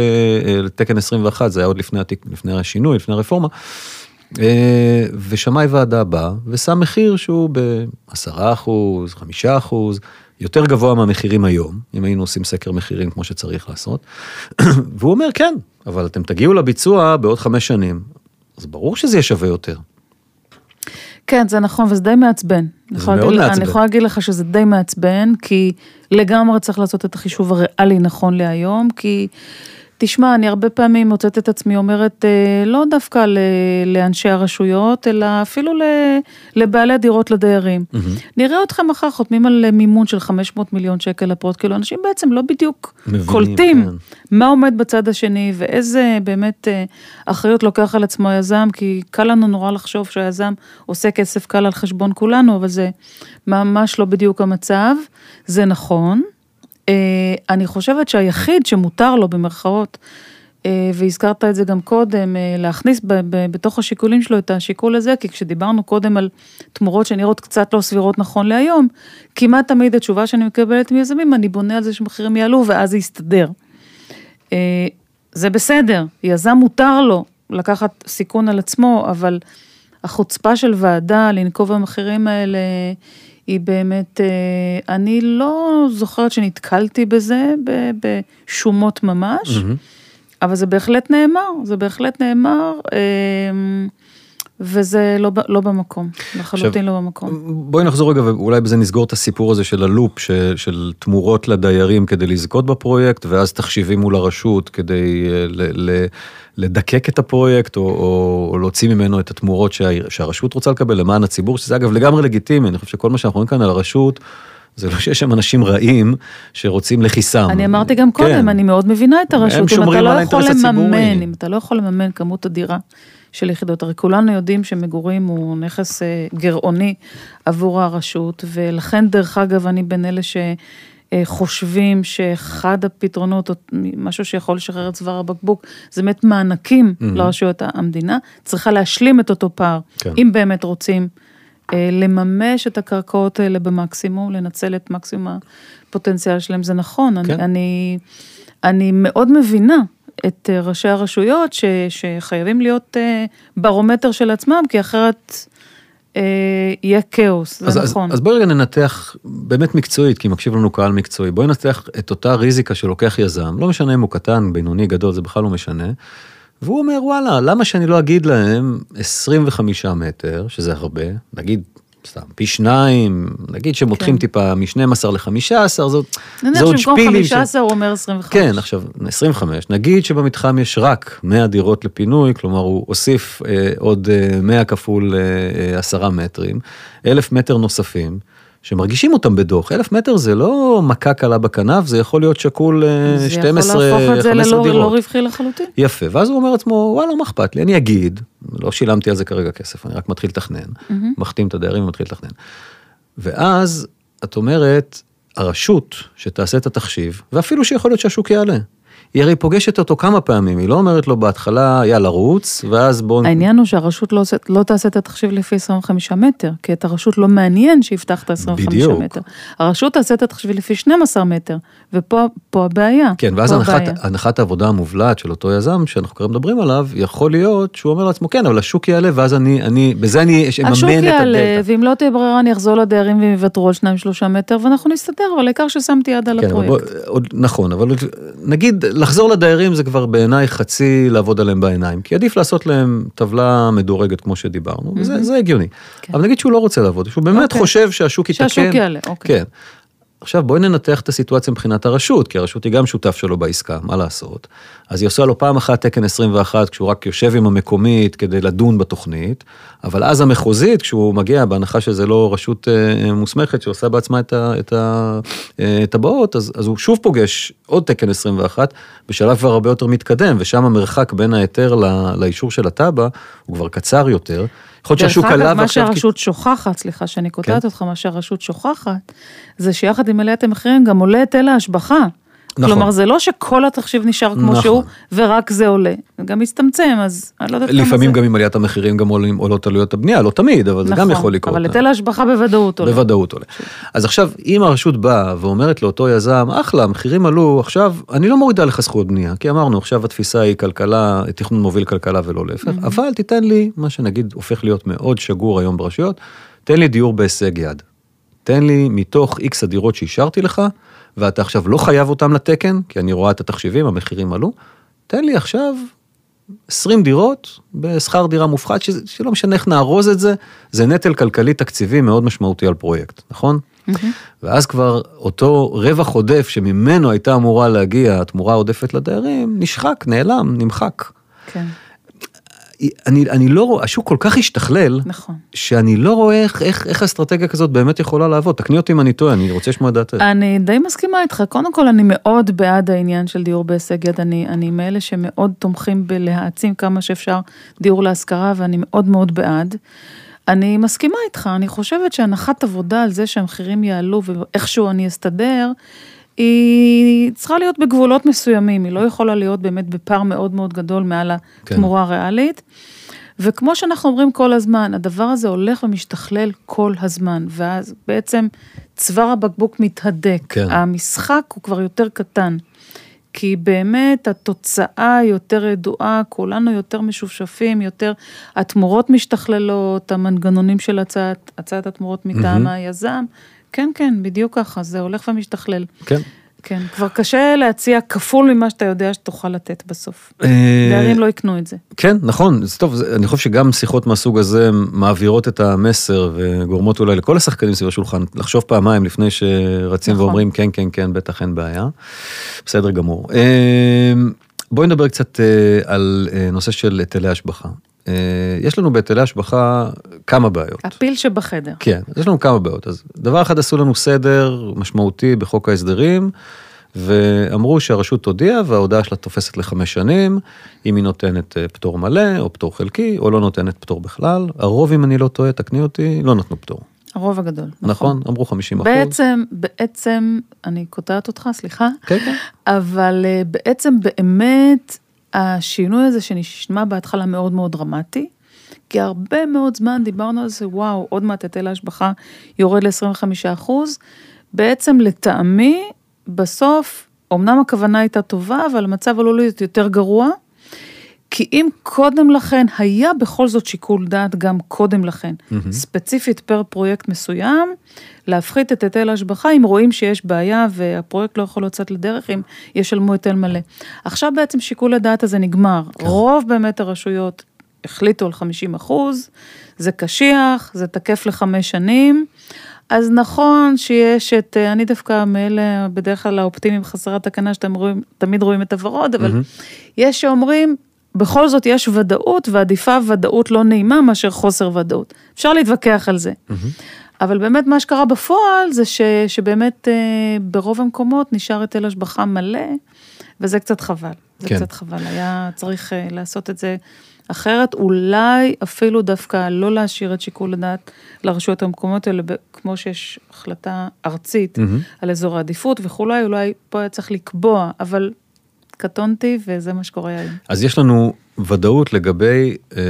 uh, תקן 21, זה היה עוד לפני, התיק, לפני השינוי, לפני הרפורמה, אה, ושמאי ועדה בא ושם מחיר שהוא ב-10 אחוז, 5 אחוז, יותר גבוה מהמחירים היום, אם היינו עושים סקר מחירים כמו שצריך לעשות. והוא אומר כן, אבל אתם תגיעו לביצוע בעוד חמש שנים, אז ברור שזה יהיה שווה יותר. כן, זה נכון, וזה די מעצבן. זה מאוד להגיד, מעצבן. אני יכולה להגיד לך שזה די מעצבן, כי לגמרי צריך לעשות את החישוב הריאלי נכון להיום, כי... תשמע, אני הרבה פעמים מוצאת את עצמי אומרת, אה, לא דווקא לאנשי הרשויות, אלא אפילו לבעלי דירות לדיירים. Mm-hmm. נראה אתכם מחר חותמים על מימון של 500 מיליון שקל לפרוט, כאילו אנשים בעצם לא בדיוק מבינים, קולטים כן. מה עומד בצד השני ואיזה באמת אה, אחריות לוקח על עצמו היזם, כי קל לנו נורא לחשוב שהיזם עושה כסף קל על חשבון כולנו, אבל זה ממש לא בדיוק המצב, זה נכון. אה, אני חושבת שהיחיד שמותר לו במרכאות, אה, והזכרת את זה גם קודם, אה, להכניס ב- ב- בתוך השיקולים שלו את השיקול הזה, כי כשדיברנו קודם על תמורות שנראות קצת לא סבירות נכון להיום, כמעט תמיד התשובה שאני מקבלת מיזמים, אני בונה על זה שמחירים יעלו ואז זה יסתדר. זה בסדר, יזם מותר לו לקחת סיכון על עצמו, אבל החוצפה של ועדה לנקוב במחירים האלה, היא באמת, אה, אני לא זוכרת שנתקלתי בזה בשומות ממש, mm-hmm. אבל זה בהחלט נאמר, זה בהחלט נאמר, אה, וזה לא, לא במקום, לחלוטין לא במקום. בואי נחזור רגע ואולי בזה נסגור את הסיפור הזה של הלופ, של, של תמורות לדיירים כדי לזכות בפרויקט, ואז תחשיבים מול הרשות כדי אה, ל, ל, לדקק את הפרויקט, או, או, או להוציא ממנו את התמורות שה, שהרשות רוצה לקבל למען הציבור, שזה אגב לגמרי לגיטימי, אני חושב שכל מה שאנחנו רואים כאן על הרשות, זה לא שיש שם אנשים רעים שרוצים לכיסם. אני אמרתי גם קודם, כן. אני מאוד מבינה את הרשות, שומרים על האינטרס הציבורי. לממן, אם אתה לא יכול לממן כמות אדירה של יחידות, הרי כולנו יודעים שמגורים הוא נכס אה, גרעוני עבור הרשות, ולכן דרך אגב אני בין אלה ש... חושבים שאחד הפתרונות, או משהו שיכול לשחרר את צוואר הבקבוק, זה באמת מענקים mm-hmm. לרשויות המדינה, צריכה להשלים את אותו פער, כן. אם באמת רוצים אה, לממש את הקרקעות האלה במקסימום, לנצל את מקסימום הפוטנציאל שלהם, זה נכון, כן. אני, אני, אני מאוד מבינה את אה, ראשי הרשויות ש, שחייבים להיות אה, ברומטר של עצמם, כי אחרת... יהיה כאוס, זה אז, נכון. אז, אז בואי רגע ננתח באמת מקצועית, כי מקשיב לנו קהל מקצועי, בואי ננתח את אותה ריזיקה שלוקח יזם, לא משנה אם הוא קטן, בינוני, גדול, זה בכלל לא משנה, והוא אומר, וואלה, למה שאני לא אגיד להם 25 מטר, שזה הרבה, נגיד סתם, פי שניים, נגיד שמותחים כן. טיפה מ-12 ל-15, זאת זה נניח עוד שבמקום שפילים. 15 הוא אומר 25. כן, עכשיו, 25, נגיד שבמתחם יש רק 100 דירות לפינוי, כלומר הוא הוסיף אה, עוד אה, 100 כפול אה, אה, 10 מטרים, 1,000 מטר נוספים, שמרגישים אותם בדוח. 1,000 מטר זה לא מכה קלה בכנף, זה יכול להיות שקול אה, 12, זה יכול להפוך את זה 15 ללא דירות. לא רווחי לחלוטין. יפה, ואז הוא אומר לעצמו, וואלה, מה אכפת לי, אני אגיד, לא שילמתי על זה כרגע כסף, אני רק מתחיל לתכנן, מחתים את הדיירים ומתחיל לתכנן. ואז את אומרת, הרשות שתעשה את התחשיב, ואפילו שיכול להיות שהשוק יעלה, היא הרי פוגשת אותו כמה פעמים, היא לא אומרת לו בהתחלה, יאללה, רוץ, ואז בואו... העניין הוא שהרשות לא, לא תעשה את התחשיב לפי 25 מטר, כי את הרשות לא מעניין שיפתח את ה-25 בדיוק. מטר. הרשות תעשה את התחשיב לפי 12 מטר, ופה פה הבעיה. כן, ואז הנחת, הבעיה. הנחת העבודה המובלעת של אותו יזם שאנחנו כרגע מדברים עליו, יכול להיות שהוא אומר לעצמו, כן, אבל השוק יעלה, ואז אני, אני, בזה אני אממן את השוק יעלה, הדלתא. ואם לא תהיה ברירה אני אחזור לדיירים והם יוותרו על 2-3 מטר, ואנחנו נסתדר, אבל העיקר ששמתי יד על כן, הפרויקט. בוא, עוד, נכון, אבל נגיד לחזור לדיירים זה כבר בעיניי חצי לעבוד עליהם בעיניים, כי עדיף לעשות להם טבלה מדורגת כמו שדיברנו, וזה זה הגיוני. כן. אבל נגיד שהוא לא רוצה לעבוד, שהוא באמת אוקיי. חושב שהשוק יתקן. שהשוק יעלה, אוקיי. כן. עכשיו בואי ננתח את הסיטואציה מבחינת הרשות, כי הרשות היא גם שותף שלו בעסקה, מה לעשות? אז היא עושה לו פעם אחת תקן 21, כשהוא רק יושב עם המקומית כדי לדון בתוכנית, אבל אז המחוזית, כשהוא מגיע, בהנחה שזה לא רשות אה, מוסמכת שעושה בעצמה את ה- את ה- אה, הטבעות, אז, אז הוא שוב פוגש עוד תקן 21, בשלב כבר הרבה יותר מתקדם, ושם המרחק בין ההיתר לאישור של התב"ע הוא כבר קצר יותר. יכול להיות שהשוק דרך עלה אגב, מה ועכשיו... שהרשות שוכחת, סליחה שאני קוטעת כן. אותך, מה שהרשות שוכחת, זה שיחד עם עליית המחירים גם עולה היטל ההשבחה. נכון. כלומר, זה לא שכל התחשיב נשאר כמו נכון. שהוא, ורק זה עולה. זה גם מצטמצם, אז אני לא יודעת כמה זה. לפעמים גם עם עליית המחירים גם עולים, עולות עלויות הבנייה, לא תמיד, אבל זה גם יכול לקרות. נכון, אבל היטל ההשבחה בוודאות עולה. בוודאות עולה. אז עכשיו, אם הרשות באה ואומרת לאותו יזם, אחלה, המחירים עלו, עכשיו, אני לא מורידה לך זכויות בנייה, כי אמרנו, עכשיו התפיסה היא כלכלה, תכנון מוביל כלכלה ולא להפך, אבל תיתן לי, מה שנגיד הופך להיות מאוד שגור היום ברשויות, תן לי דיור בהישג יד. תן לי מתוך איקס הדירות שאישרתי לך, ואתה עכשיו לא חייב אותם לתקן, כי אני רואה את התחשיבים, המחירים עלו, תן לי עכשיו 20 דירות בשכר דירה מופחת, שזה, שלא משנה איך נארוז את זה, זה נטל כלכלי תקציבי מאוד משמעותי על פרויקט, נכון? ואז כבר אותו רווח עודף שממנו הייתה אמורה להגיע התמורה העודפת לדיירים, נשחק, נעלם, נמחק. כן, אני, אני לא רואה, השוק כל כך השתכלל, נכון. שאני לא רואה איך, איך, איך אסטרטגיה כזאת באמת יכולה לעבוד. תקני אותי אם אני טועה, אני רוצה לשמוע דעתך. אני די מסכימה איתך. קודם כל, אני מאוד בעד העניין של דיור בהישג יד. אני, אני מאלה שמאוד תומכים בלהעצים כמה שאפשר דיור להשכרה, ואני מאוד מאוד בעד. אני מסכימה איתך, אני חושבת שהנחת עבודה על זה שהמחירים יעלו ואיכשהו אני אסתדר, היא צריכה להיות בגבולות מסוימים, היא לא יכולה להיות באמת בפער מאוד מאוד גדול מעל כן. התמורה הריאלית. וכמו שאנחנו אומרים כל הזמן, הדבר הזה הולך ומשתכלל כל הזמן, ואז בעצם צוואר הבקבוק מתהדק. כן. המשחק הוא כבר יותר קטן. כי באמת התוצאה יותר ידועה, כולנו יותר משופשפים, יותר, התמורות משתכללות, המנגנונים של הצעת, הצעת התמורות מטעם היזם, כן, כן, בדיוק ככה, זה הולך ומשתכלל. כן. כן, כבר קשה להציע כפול ממה שאתה יודע שתוכל לתת בסוף. אה, דיירים לא יקנו את זה. כן, נכון, זה טוב, אני חושב שגם שיחות מהסוג הזה מעבירות את המסר וגורמות אולי לכל השחקנים סביב השולחן לחשוב פעמיים לפני שרצים נכון. ואומרים כן, כן, כן, בטח אין בעיה. בסדר גמור. אה, בואי נדבר קצת אה, על אה, נושא של היטלי השבחה. אה, יש לנו בהיטלי השבחה כמה בעיות. הפיל שבחדר. כן, יש לנו כמה בעיות. אז דבר אחד עשו לנו סדר משמעותי בחוק ההסדרים, ואמרו שהרשות תודיע וההודעה שלה תופסת לחמש שנים, אם היא נותנת אה, פטור מלא או פטור חלקי, או לא נותנת פטור בכלל. הרוב, אם אני לא טועה, תקני אותי, לא נתנו פטור. הרוב הגדול. נכון? אמרו 50 אחוז. בעצם, בעצם, אני קוטעת אותך, סליחה, כן, כן. אבל אה, בעצם באמת השינוי הזה שנשמע בהתחלה מאוד מאוד דרמטי, כי הרבה מאוד זמן דיברנו על זה, וואו, עוד מעט היטל ההשבחה יורד ל-25 אחוז, בעצם לטעמי, בסוף, אמנם הכוונה הייתה טובה, אבל המצב עלול להיות יותר גרוע, כי אם קודם לכן היה בכל זאת שיקול דעת גם קודם לכן, mm-hmm. ספציפית פר פרויקט מסוים, להפחית את היטל ההשבחה אם רואים שיש בעיה והפרויקט לא יכול לצאת לדרך אם ישלמו היטל מלא. עכשיו בעצם שיקול הדעת הזה נגמר, כן. רוב באמת הרשויות החליטו על 50 אחוז, זה קשיח, זה תקף לחמש שנים. אז נכון שיש את, אני דווקא מאלה, בדרך כלל האופטימיים חסרי התקנה, שאתם רואים, תמיד רואים את הוורוד, אבל mm-hmm. יש שאומרים, בכל זאת יש ודאות, ועדיפה ודאות לא נעימה מאשר חוסר ודאות. אפשר להתווכח על זה. Mm-hmm. אבל באמת מה שקרה בפועל זה ש, שבאמת אה, ברוב המקומות נשאר היטל השבחה מלא, וזה קצת חבל. זה כן. קצת חבל, היה צריך אה, לעשות את זה אחרת, אולי אפילו דווקא לא להשאיר את שיקול הדעת לרשויות המקומיות האלה, כמו שיש החלטה ארצית mm-hmm. על אזור העדיפות וכולי, אולי פה היה צריך לקבוע, אבל קטונתי וזה מה שקורה היום. אז יש לנו ודאות לגבי אה,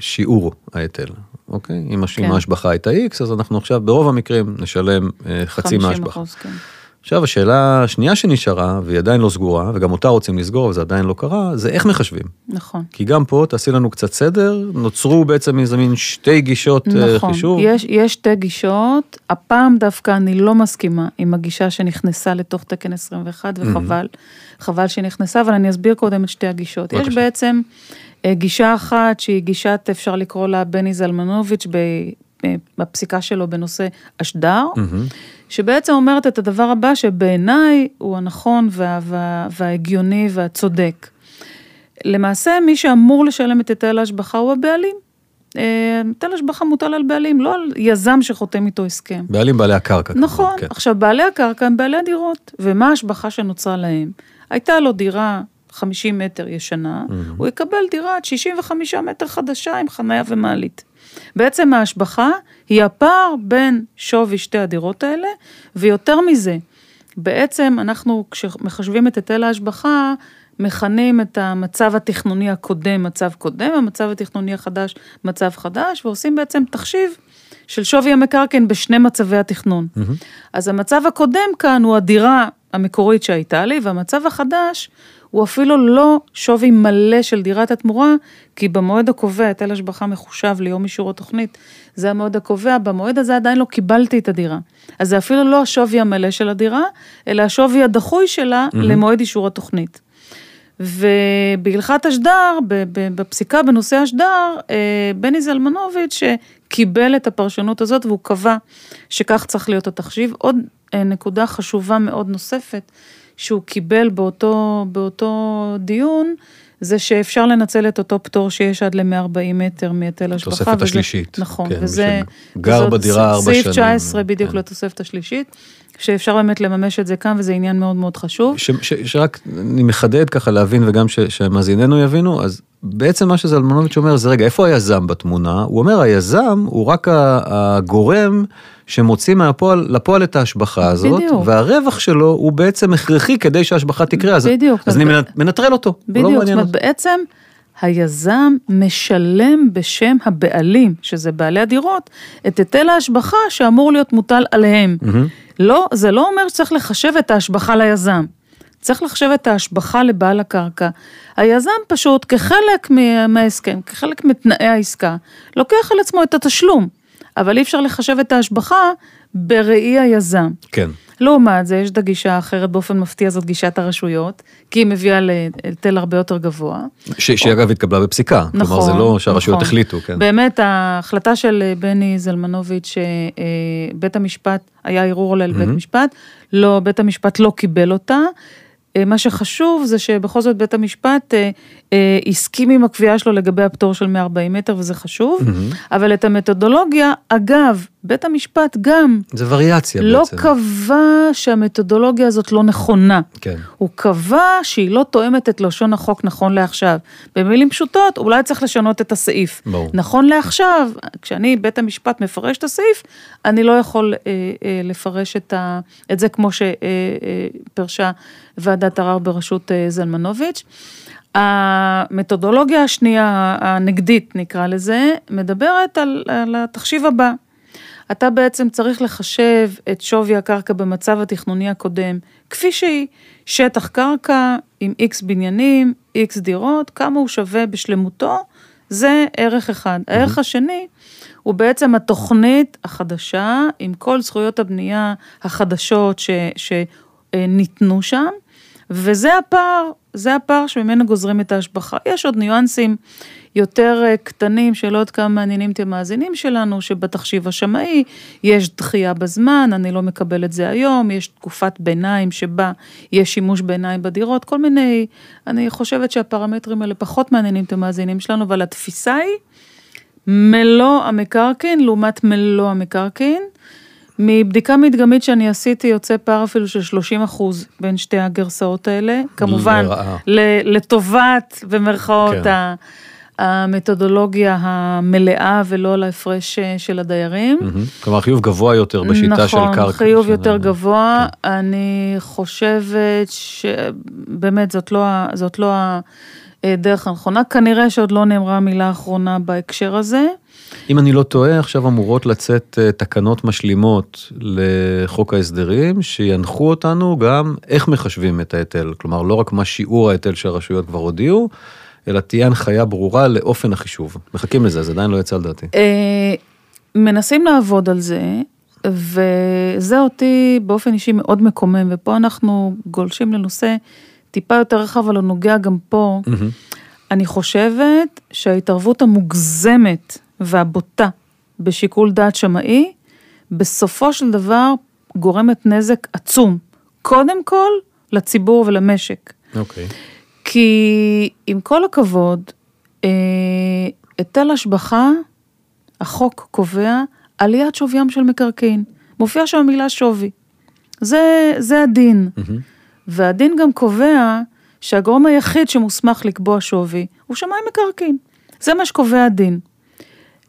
שיעור ההיטל, אוקיי? אם כן. ההשבחה הייתה X, אז אנחנו עכשיו ברוב המקרים נשלם אה, חצי מההשבחה. 50 כן. עכשיו השאלה השנייה שנשארה, והיא עדיין לא סגורה, וגם אותה רוצים לסגור, וזה עדיין לא קרה, זה איך מחשבים. נכון. כי גם פה, תעשי לנו קצת סדר, נוצרו בעצם איזה מין שתי גישות אה, נכון, חישוב. נכון, יש, יש שתי גישות, הפעם דווקא אני לא מסכימה עם הגישה שנכנסה לתוך תקן 21, וחבל, mm-hmm. חבל שהיא נכנסה, אבל אני אסביר קודם את שתי הגישות. בבקשה. יש בעצם אה, גישה אחת, שהיא גישת, אפשר לקרוא לה בני זלמנוביץ', בפסיקה שלו בנושא אשדר. Mm-hmm. שבעצם אומרת את הדבר הבא שבעיניי הוא הנכון וה, וה, וההגיוני והצודק. למעשה מי שאמור לשלם את היטל ההשבחה הוא הבעלים. אה, היטל השבחה מוטל על בעלים, לא על יזם שחותם איתו הסכם. בעלים בעלי הקרקע. נכון, כן. עכשיו בעלי הקרקע הם בעלי הדירות, ומה ההשבחה שנוצרה להם? הייתה לו דירה 50 מטר ישנה, mm-hmm. הוא יקבל דירה 65 מטר חדשה עם חניה ומעלית. בעצם ההשבחה היא הפער בין שווי שתי הדירות האלה, ויותר מזה, בעצם אנחנו כשמחשבים את היטל ההשבחה, מכנים את המצב התכנוני הקודם מצב קודם, המצב התכנוני החדש מצב חדש, ועושים בעצם תחשיב של שווי המקרקעין בשני מצבי התכנון. Mm-hmm. אז המצב הקודם כאן הוא הדירה המקורית שהייתה לי, והמצב החדש הוא אפילו לא שווי מלא של דירת התמורה, כי במועד הקובע היטל השבחה מחושב ליום אישור התוכנית, זה המועד הקובע, במועד הזה עדיין לא קיבלתי את הדירה. אז זה אפילו לא השווי המלא של הדירה, אלא השווי הדחוי שלה mm-hmm. למועד אישור התוכנית. ובהלכת אשדר, בפסיקה בנושא אשדר, אה, בני זלמנוביץ' קיבל את הפרשנות הזאת והוא קבע שכך צריך להיות התחשיב. עוד אה, נקודה חשובה מאוד נוספת, שהוא קיבל באותו, באותו דיון, זה שאפשר לנצל את אותו פטור שיש עד ל-140 מטר מהיטל השבחה. תוספת וזה, השלישית. נכון, כן, וזה... גר בדירה ארבע שנים. סעיף 19 בדיוק כן. לתוספת השלישית. שאפשר באמת לממש את זה כאן, וזה עניין מאוד מאוד חשוב. ש, ש, שרק אני מחדד ככה להבין, וגם שמאזיננו יבינו, אז בעצם מה שזלמנוביץ' אומר זה, רגע, איפה היזם בתמונה? הוא אומר, היזם הוא רק הגורם שמוציא מהפועל, לפועל את ההשבחה הזאת, בדיוק. והרווח שלו הוא בעצם הכרחי כדי שההשבחה תקרה, אז, בדיוק. אז, אז אני מנטרל אותו, לא בדיוק, לא זאת אומרת, בעצם... היזם משלם בשם הבעלים, שזה בעלי הדירות, את היטל ההשבחה שאמור להיות מוטל עליהם. Mm-hmm. לא, זה לא אומר שצריך לחשב את ההשבחה ליזם. צריך לחשב את ההשבחה לבעל הקרקע. היזם פשוט, כחלק מההסכם, כחלק מתנאי העסקה, לוקח על עצמו את התשלום, אבל אי אפשר לחשב את ההשבחה בראי היזם. כן. לעומת זה, יש את הגישה האחרת, באופן מפתיע זאת גישת הרשויות, כי היא מביאה להיטל הרבה יותר גבוה. שהיא אגב התקבלה בפסיקה, נכון, כלומר זה לא שהרשויות נכון. החליטו, כן. באמת, ההחלטה של בני זלמנוביץ', שבית המשפט, היה ערעור עליה לבית המשפט, לא, בית המשפט לא קיבל אותה. אה, מה שחשוב זה שבכל זאת בית המשפט אה, אה, הסכים עם הקביעה שלו לגבי הפטור של 140 מטר וזה חשוב, mm-hmm. אבל את המתודולוגיה, אגב, בית המשפט גם... זה וריאציה לא בעצם. לא קבע שהמתודולוגיה הזאת לא נכונה. כן. הוא קבע שהיא לא תואמת את לשון החוק נכון לעכשיו. במילים פשוטות, אולי צריך לשנות את הסעיף. ברור. נכון לעכשיו, כשאני, בית המשפט מפרש את הסעיף, אני לא יכול אה, אה, לפרש את, ה, את זה כמו שפרשה אה, אה, ועדת ערר בראשות אה, זלמנוביץ'. המתודולוגיה השנייה, הנגדית נקרא לזה, מדברת על, על התחשיב הבא. אתה בעצם צריך לחשב את שווי הקרקע במצב התכנוני הקודם, כפי שהיא, שטח קרקע עם איקס בניינים, איקס דירות, כמה הוא שווה בשלמותו, זה ערך אחד. Mm-hmm. הערך השני הוא בעצם התוכנית החדשה, עם כל זכויות הבנייה החדשות שניתנו שם, וזה הפער, זה הפער שממנו גוזרים את ההשבחה. יש עוד ניואנסים יותר אה, קטנים שלא עוד כמה מעניינים את המאזינים שלנו, שבתחשיב השמאי יש דחייה בזמן, אני לא מקבל את זה היום, יש תקופת ביניים שבה יש שימוש ביניים בדירות, כל מיני, אני חושבת שהפרמטרים האלה פחות מעניינים את המאזינים שלנו, אבל התפיסה היא מלוא המקרקעין לעומת מלוא המקרקעין. מבדיקה מדגמית שאני עשיתי יוצא פער אפילו של 30 אחוז בין שתי הגרסאות האלה, כמובן לטובת במרכאות כן. המתודולוגיה המלאה ולא להפרש אה, של הדיירים. כלומר חיוב גבוה יותר בשיטה נכון, של קרקע. נכון, חיוב יותר גבוה, כן. אני חושבת שבאמת זאת לא, זאת לא הדרך הנכונה, כנראה שעוד לא נאמרה מילה אחרונה בהקשר הזה. אם אני לא טועה, עכשיו אמורות לצאת אה, תקנות משלימות לחוק ההסדרים, שינחו אותנו גם איך מחשבים את ההיטל. כלומר, לא רק מה שיעור ההיטל שהרשויות כבר הודיעו, אלא תהיה הנחיה ברורה לאופן החישוב. מחכים לזה, זה עדיין לא יצא על דעתי. אה, מנסים לעבוד על זה, וזה אותי באופן אישי מאוד מקומם, ופה אנחנו גולשים לנושא טיפה יותר רחב, אבל הוא נוגע גם פה. אני חושבת שההתערבות המוגזמת והבוטה בשיקול דעת שמאי, בסופו של דבר גורמת נזק עצום. קודם כל, לציבור ולמשק. אוקיי. Okay. כי עם כל הכבוד, אה, היטל השבחה, החוק קובע עליית שוויים של מקרקעין. מופיע שם המילה שווי. זה, זה הדין. Mm-hmm. והדין גם קובע שהגורם היחיד שמוסמך לקבוע שווי הוא שמאי מקרקעין. זה מה שקובע הדין.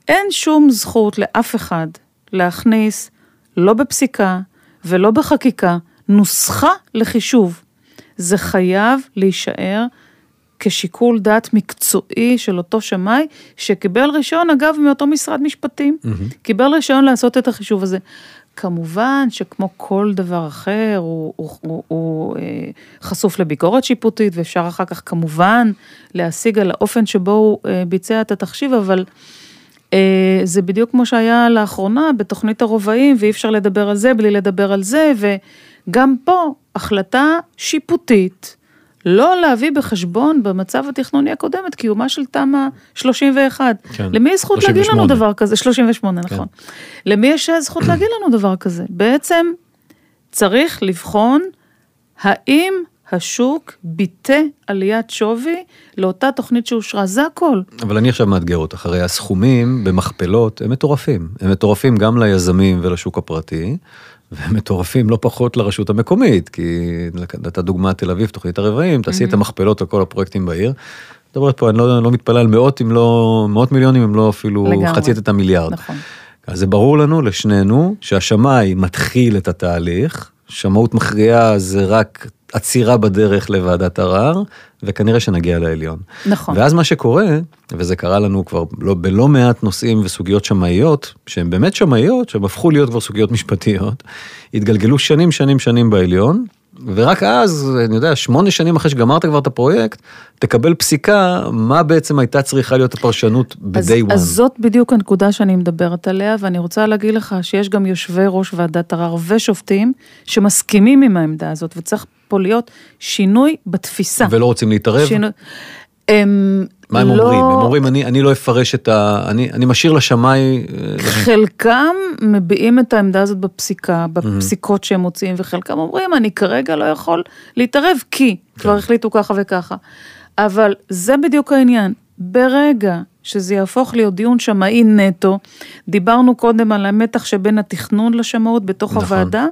אין שום זכות לאף אחד להכניס, לא בפסיקה ולא בחקיקה, נוסחה לחישוב. זה חייב להישאר כשיקול דעת מקצועי של אותו שמאי, שקיבל רישיון, אגב, מאותו משרד משפטים, mm-hmm. קיבל רישיון לעשות את החישוב הזה. כמובן שכמו כל דבר אחר, הוא, הוא, הוא, הוא אה, חשוף לביקורת שיפוטית, ואפשר אחר כך כמובן להשיג על האופן שבו הוא אה, ביצע את התחשיב, אבל אה, זה בדיוק כמו שהיה לאחרונה בתוכנית הרובעים, ואי אפשר לדבר על זה בלי לדבר על זה, וגם פה החלטה שיפוטית. לא להביא בחשבון במצב התכנוני הקודם את קיומה של תמ"א 31. כן. למי יש זכות 38. להגיד לנו דבר כזה? 38, כן. נכון. למי יש זכות להגיד לנו דבר כזה? בעצם צריך לבחון האם השוק ביטא עליית שווי לאותה תוכנית שאושרה, זה הכל. אבל אני עכשיו מאתגר אותך, הרי הסכומים במכפלות הם מטורפים. הם מטורפים גם ליזמים ולשוק הפרטי. והם מטורפים לא פחות לרשות המקומית, כי נתת דוגמה תל אביב, תוכנית הרבעים, תעשי את המכפלות על כל הפרויקטים בעיר. מדברת פה, אני לא, לא מתפלא על מאות אם לא, מאות מיליונים אם לא אפילו חצית את המיליארד. נכון. אז זה ברור לנו, לשנינו, שהשמאי מתחיל את התהליך, שמאות מכריעה זה רק עצירה בדרך לוועדת ערר, וכנראה שנגיע לעליון. נכון. ואז מה שקורה, וזה קרה לנו כבר לא, בלא מעט נושאים וסוגיות שמאיות, שהן באמת שמאיות, שהן הפכו להיות כבר סוגיות משפטיות, התגלגלו שנים שנים שנים בעליון, ורק אז, אני יודע, שמונה שנים אחרי שגמרת כבר את הפרויקט, תקבל פסיקה, מה בעצם הייתה צריכה להיות הפרשנות ב-day one. אז זאת בדיוק הנקודה שאני מדברת עליה, ואני רוצה להגיד לך שיש גם יושבי ראש ועדת ערר ושופטים שמסכימים עם העמדה הזאת, וצריך פה להיות שינוי בתפיסה. ולא רוצים להתערב? שינוי... הם מה הם לא... אומרים? הם אומרים, אני, אני לא אפרש את ה... אני, אני משאיר לשמאי... אה, חלקם מביעים את העמדה הזאת בפסיקה, בפסיקות שהם מוציאים, וחלקם אומרים, אני כרגע לא יכול להתערב כי כן. כבר החליטו ככה וככה. אבל זה בדיוק העניין. ברגע שזה יהפוך להיות דיון שמאי נטו, דיברנו קודם על המתח שבין התכנון לשמאות בתוך נכון. הוועדה,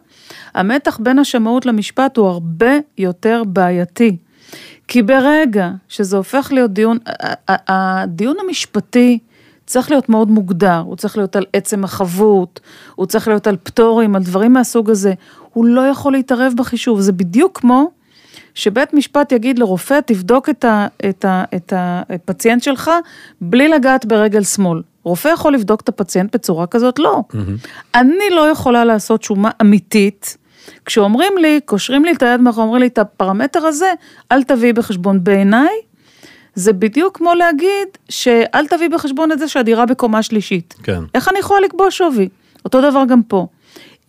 המתח בין השמאות למשפט הוא הרבה יותר בעייתי. כי ברגע שזה הופך להיות דיון, הדיון המשפטי צריך להיות מאוד מוגדר, הוא צריך להיות על עצם החבות, הוא צריך להיות על פטורים, על דברים מהסוג הזה, הוא לא יכול להתערב בחישוב, זה בדיוק כמו שבית משפט יגיד לרופא, תבדוק את, ה, את, ה, את הפציינט שלך בלי לגעת ברגל שמאל. רופא יכול לבדוק את הפציינט בצורה כזאת? לא. אני לא יכולה לעשות שומה אמיתית. כשאומרים לי, קושרים לי את היד מאחור, אומרים לי את הפרמטר הזה, אל תביאי בחשבון. בעיניי, זה בדיוק כמו להגיד שאל תביאי בחשבון את זה שהדירה בקומה שלישית. כן. איך אני יכולה לקבוע שווי? אותו דבר גם פה.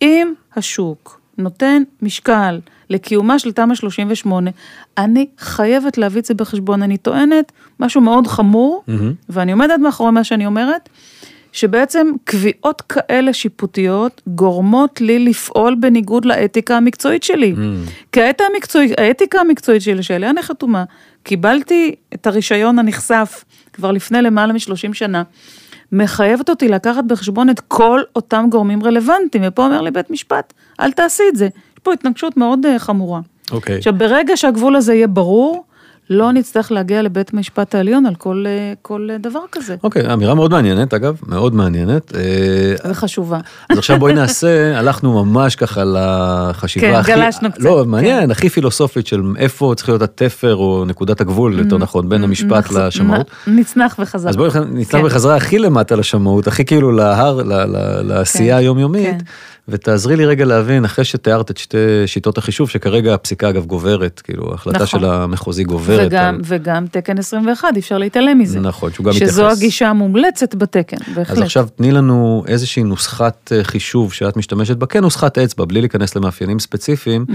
אם השוק נותן משקל לקיומה של תמ"א 38, אני חייבת להביא את זה בחשבון. אני טוענת משהו מאוד חמור, ואני עומדת מאחורי מה שאני אומרת, שבעצם קביעות כאלה שיפוטיות גורמות לי לפעול בניגוד לאתיקה המקצועית שלי. כי האתיקה המקצועית, האתיקה המקצועית שלי, שעליה אני חתומה, קיבלתי את הרישיון הנכסף כבר לפני למעלה מ-30 שנה, מחייבת אותי לקחת בחשבון את כל אותם גורמים רלוונטיים, ופה אומר לי בית משפט, אל תעשי את זה. יש פה התנגשות מאוד uh, חמורה. אוקיי. עכשיו, ברגע שהגבול הזה יהיה ברור, לא נצטרך להגיע לבית המשפט העליון על כל, אה, כל אה, דבר כזה. אוקיי, אמירה מאוד מעניינת, אגב, מאוד מעניינת. אה, וחשובה. אז עכשיו בואי נעשה, הלכנו ממש ככה לחשיבה כן, הכי... גלשנו קצת, לא, מעניין, כן. הכי פילוסופית של איפה צריך להיות התפר או נקודת הגבול, יותר נכון, בין המשפט לשמאות. נצנח וחזר. אז בואי נצלח כן. בחזרה הכי למטה לשמאות, הכי כאילו להר, לעשייה כן, היומיומית, כן. ותעזרי לי רגע להבין, אחרי שתיארת את שתי שיטות החישוב, שכרגע הפסיקה אגב גוברת, כאילו ההחלטה נכון. של המחוזי גוברת. וגם, על- וגם תקן 21, אי אפשר להתעלם מזה. נכון, שהוא גם שזו מתייחס. הגישה המומלצת בתקן, בהחלט. אז עכשיו תני לנו איזושהי נוסחת אה, חישוב שאת משתמשת בה, כן נוסחת אצבע, בלי להיכנס למאפיינים ספציפיים,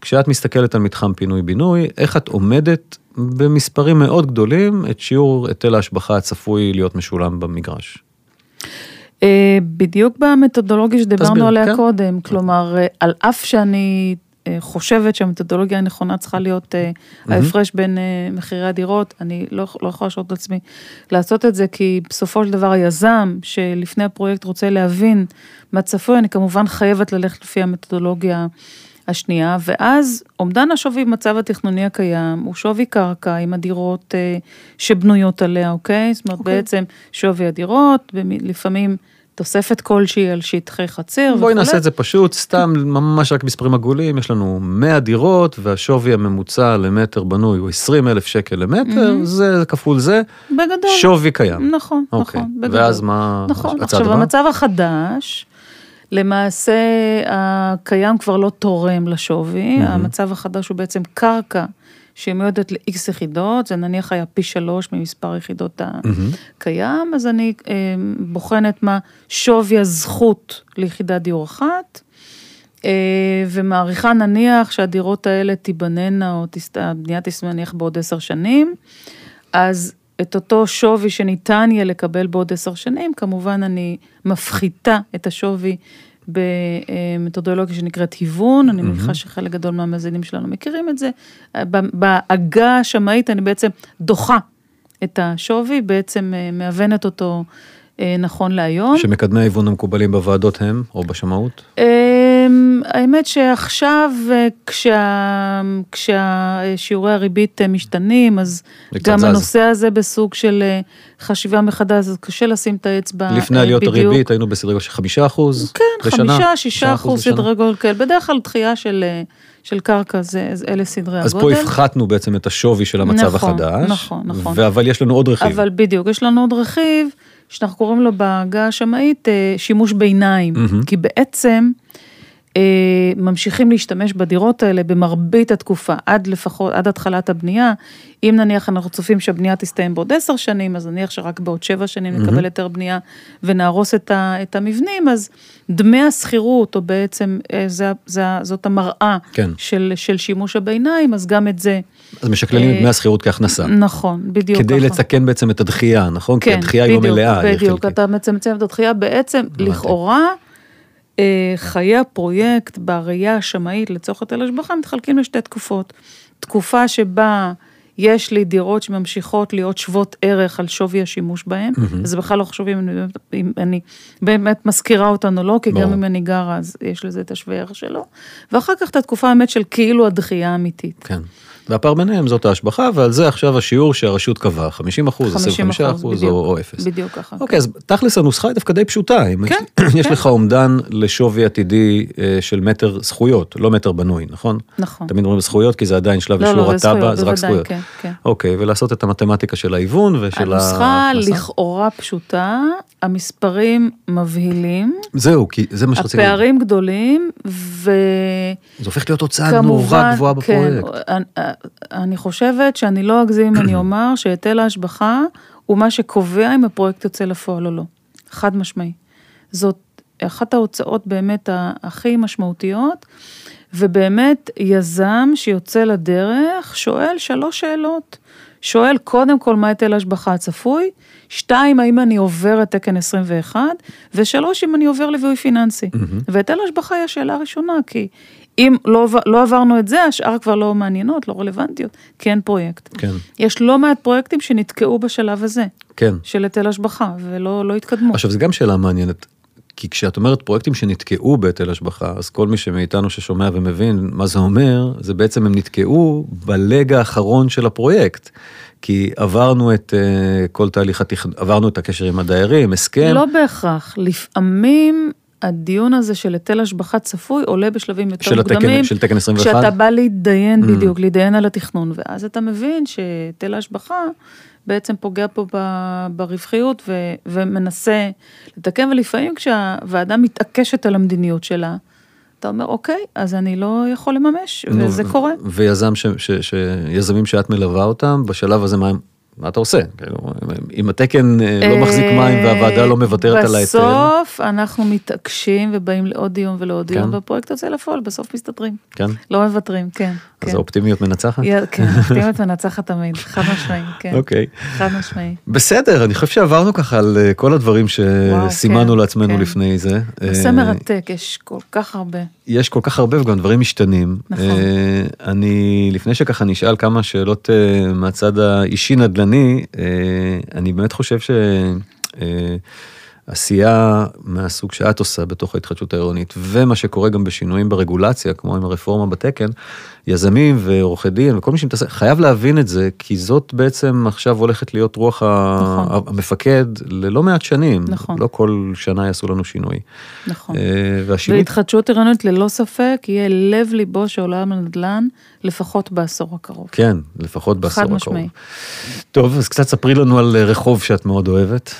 כשאת מסתכלת על מתחם פינוי-בינוי, איך את עומדת במספרים מאוד גדולים את שיעור היטל ההשבחה הצפוי להיות משולם במגרש. אה, בדיוק במתודולוגיה שדיברנו תסביר, עליה כן. קודם, כלומר, אה, על אף שאני אה, חושבת שהמתודולוגיה הנכונה צריכה להיות ההפרש בין מחירי הדירות, אני לא לא יכולה לשאול את עצמי לעשות את זה, כי בסופו של דבר היזם שלפני הפרויקט רוצה להבין מה צפוי, אני כמובן חייבת ללכת לפי המתודולוגיה. השנייה, ואז אומדן השווי במצב התכנוני הקיים הוא שווי קרקע עם הדירות אה, שבנויות עליה, אוקיי? זאת אומרת, בעצם שווי הדירות, לפעמים תוספת כלשהי על שטחי חצר בואי נעשה את זה פשוט, סתם ממש רק מספרים עגולים, יש לנו 100 דירות והשווי הממוצע למטר בנוי הוא 20 אלף שקל למטר, זה כפול זה, בגדול. שווי קיים. נכון, אוקיי, נכון, בגדול. ואז מה נכון, עכשיו הבא? במצב החדש, למעשה הקיים כבר לא תורם לשווי, המצב החדש הוא בעצם קרקע שמיועדת ל-X יחידות, זה נניח היה פי שלוש ממספר היחידות הקיים, אז אני אה, בוחנת מה שווי הזכות ליחידת דיור אחת. אה, ומעריכה נניח שהדירות האלה תיבננה, או תסת- הבנייה תסתיים נניח בעוד עשר שנים, אז את אותו שווי שניתן יהיה לקבל בעוד עשר שנים, כמובן אני מפחיתה את השווי במתודולוגיה שנקראת היוון, אני מניחה שחלק גדול מהמאזינים שלנו מכירים את זה. בעגה השמאית אני בעצם דוחה את השווי, בעצם אה, מהוונת אותו אה, נכון להיום. שמקדמי ההיוון המקובלים בוועדות הם, או בשמאות? אמ, האמת שעכשיו, אה, כשה, כששיעורי הריבית אה, משתנים, אז גם זז. הנושא הזה בסוג של אה, חשיבה מחדש, אז קשה לשים את האצבע לפני אה, עליות בדיוק. הריבית היינו בסדר גודל של חמישה אחוז כן, לשנה? חמישה, שישה אחוז? סדרי גודל כאלה. בדרך כלל דחייה של, של קרקע, זה, אלה סדרי אז פה הגודל. הפחתנו בעצם את השווי של המצב נכון, החדש. נכון, נכון. אבל יש לנו עוד רכיב. אבל בדיוק, יש לנו עוד רכיב, שאנחנו קוראים לו בעגה השמאית שימוש ביניים. מהמם. כי בעצם ממשיכים להשתמש בדירות האלה במרבית התקופה, עד לפחות, עד התחלת הבנייה. אם נניח אנחנו צופים שהבנייה תסתיים בעוד עשר שנים, אז נניח שרק בעוד שבע שנים נקבל היתר בנייה ונהרוס את, ה, את המבנים, אז דמי השכירות, או בעצם אה, זה, זה, זאת המראה כן. של, של שימוש הביניים, אז גם את זה. אז משקללים את אה, דמי השכירות כהכנסה. נכון, בדיוק כדי ככה. לתקן בעצם את הדחייה, נכון? כי כן, הדחייה היא לא בדיוק, מלאה, בדיוק. אתה מצמצם את הדחייה, בעצם לכאורה אה, חיי הפרויקט בראייה השמאית לצורך היטל השבחה מתחלקים לשתי תקופות. תקופה שבה יש לי דירות שממשיכות להיות שוות ערך על שווי השימוש בהן, וזה בכלל לא חשוב אם אם אני באמת מזכירה אותן או לא, כי ברור. גם אם אני גרה אז יש לזה את השווה ערך שלו. ואחר כך את התקופה האמת של כאילו הדחייה האמיתית. כן. והפער ביניהם זאת ההשבחה, ועל זה עכשיו השיעור שהרשות קבעה, 50 אחוז, 25 אחוז או, או אפס. בדיוק ככה. אוקיי, אז תכלס הנוסחה היא דווקא די פשוטה. כן, יש כן. לך אומדן לשווי עתידי אה, של מטר זכויות, לא מטר בנוי, נכון? נכון. תמיד אומרים זכויות, כי זה עדיין שלב לא, אישור לא, זה התב"ע, זכויות, זה רק זכויות. כן, כן. אוקיי, ולעשות את המתמטיקה של ההיוון ושל הנוסחה ההכנסה. לכאורה פשוטה, המספרים מבהילים, זהו, כי זה מה שרציתי. הפערים גדולים, ו... זה הופך להיות הוצאה נורא גבוהה כן, בפרויקט. אני, חושבת שאני לא אגזים אם אני אומר שהיטל ההשבחה הוא מה שקובע אם הפרויקט יוצא לפועל או לא. חד משמעי. זאת אחת ההוצאות באמת הכי משמעותיות, ובאמת יזם שיוצא לדרך שואל שלוש שאלות. שואל קודם כל מה היטל ההשבחה הצפוי, שתיים, האם אני עובר את תקן 21, ושלוש, אם אני עובר ליווי פיננסי. והיטל ההשבחה היא השאלה הראשונה, כי אם לא, לא עברנו את זה, השאר כבר לא מעניינות, לא רלוונטיות, כי אין פרויקט. כן, יש לא מעט פרויקטים שנתקעו בשלב הזה, כן. של היטל השבחה, ולא לא התקדמו. עכשיו, זו גם שאלה מעניינת. כי כשאת אומרת פרויקטים שנתקעו בהיטל השבחה, אז כל מי שמאיתנו ששומע ומבין מה זה אומר, זה בעצם הם נתקעו בלג האחרון של הפרויקט. כי עברנו את uh, כל תהליך התכנון, עברנו את הקשר עם הדיירים, הסכם. לא בהכרח, לפעמים הדיון הזה של היטל השבחה צפוי עולה בשלבים יותר של התקן- מוקדמים. של תקן 21? כשאתה בא להתדיין Mm. בדיוק, להתדיין על התכנון, ואז אתה מבין שהיטל ההשבחה בעצם פוגע פה ב- ברווחיות ו- ומנסה לתקן, ולפעמים כשהוועדה מתעקשת על המדיניות שלה, אתה אומר, אוקיי, אז אני לא יכול לממש, נו, וזה קורה. ויזם, ש, ש, ש, יזמים שאת מלווה אותם, בשלב הזה מה, מה אתה עושה? כאילו, אם התקן אה, לא מחזיק מים והוועדה לא מוותרת על ההיטל. בסוף אנחנו מתעקשים ובאים לעוד דיון ולעוד דיון, כן. והפרויקט יוצא לפועל, בסוף מסתדרים. כן? לא מוותרים, כן. אז כן. האופטימיות מנצחת? כן, אופטימיות מנצחת תמיד, חד משמעי, כן. אוקיי. חד משמעי. בסדר, אני חושב שעברנו ככה על אה, כל הדברים שסימנו כן, לעצמנו. לפני זה. נושא אה, מרתק, יש כל כך הרבה. יש כל כך הרבה וגם דברים משתנים. נכון. אני, לפני שככה נשאל כמה שאלות מהצד האישי נדל"ני, אה, אני באמת חושב ש... עשייה מהסוג שאת עושה בתוך ההתחדשות העירונית, ומה שקורה גם בשינויים ברגולציה, כמו עם הרפורמה בתקן, יזמים ועורכי דין וכל מי שמתעסק, חייב להבין את זה, כי זאת בעצם עכשיו הולכת להיות רוח נכון. המפקד ללא מעט שנים. נכון. לא כל שנה יעשו לנו שינוי. נכון. אה, והשינוי והתחדשות עירונית ללא ספק יהיה לב ליבו של עולם הנדל"ן, לפחות בעשור הקרוב. כן, לפחות בעשור חד הקרוב. משמעי. טוב, אז קצת ספרי לנו על רחוב שאת מאוד אוהבת.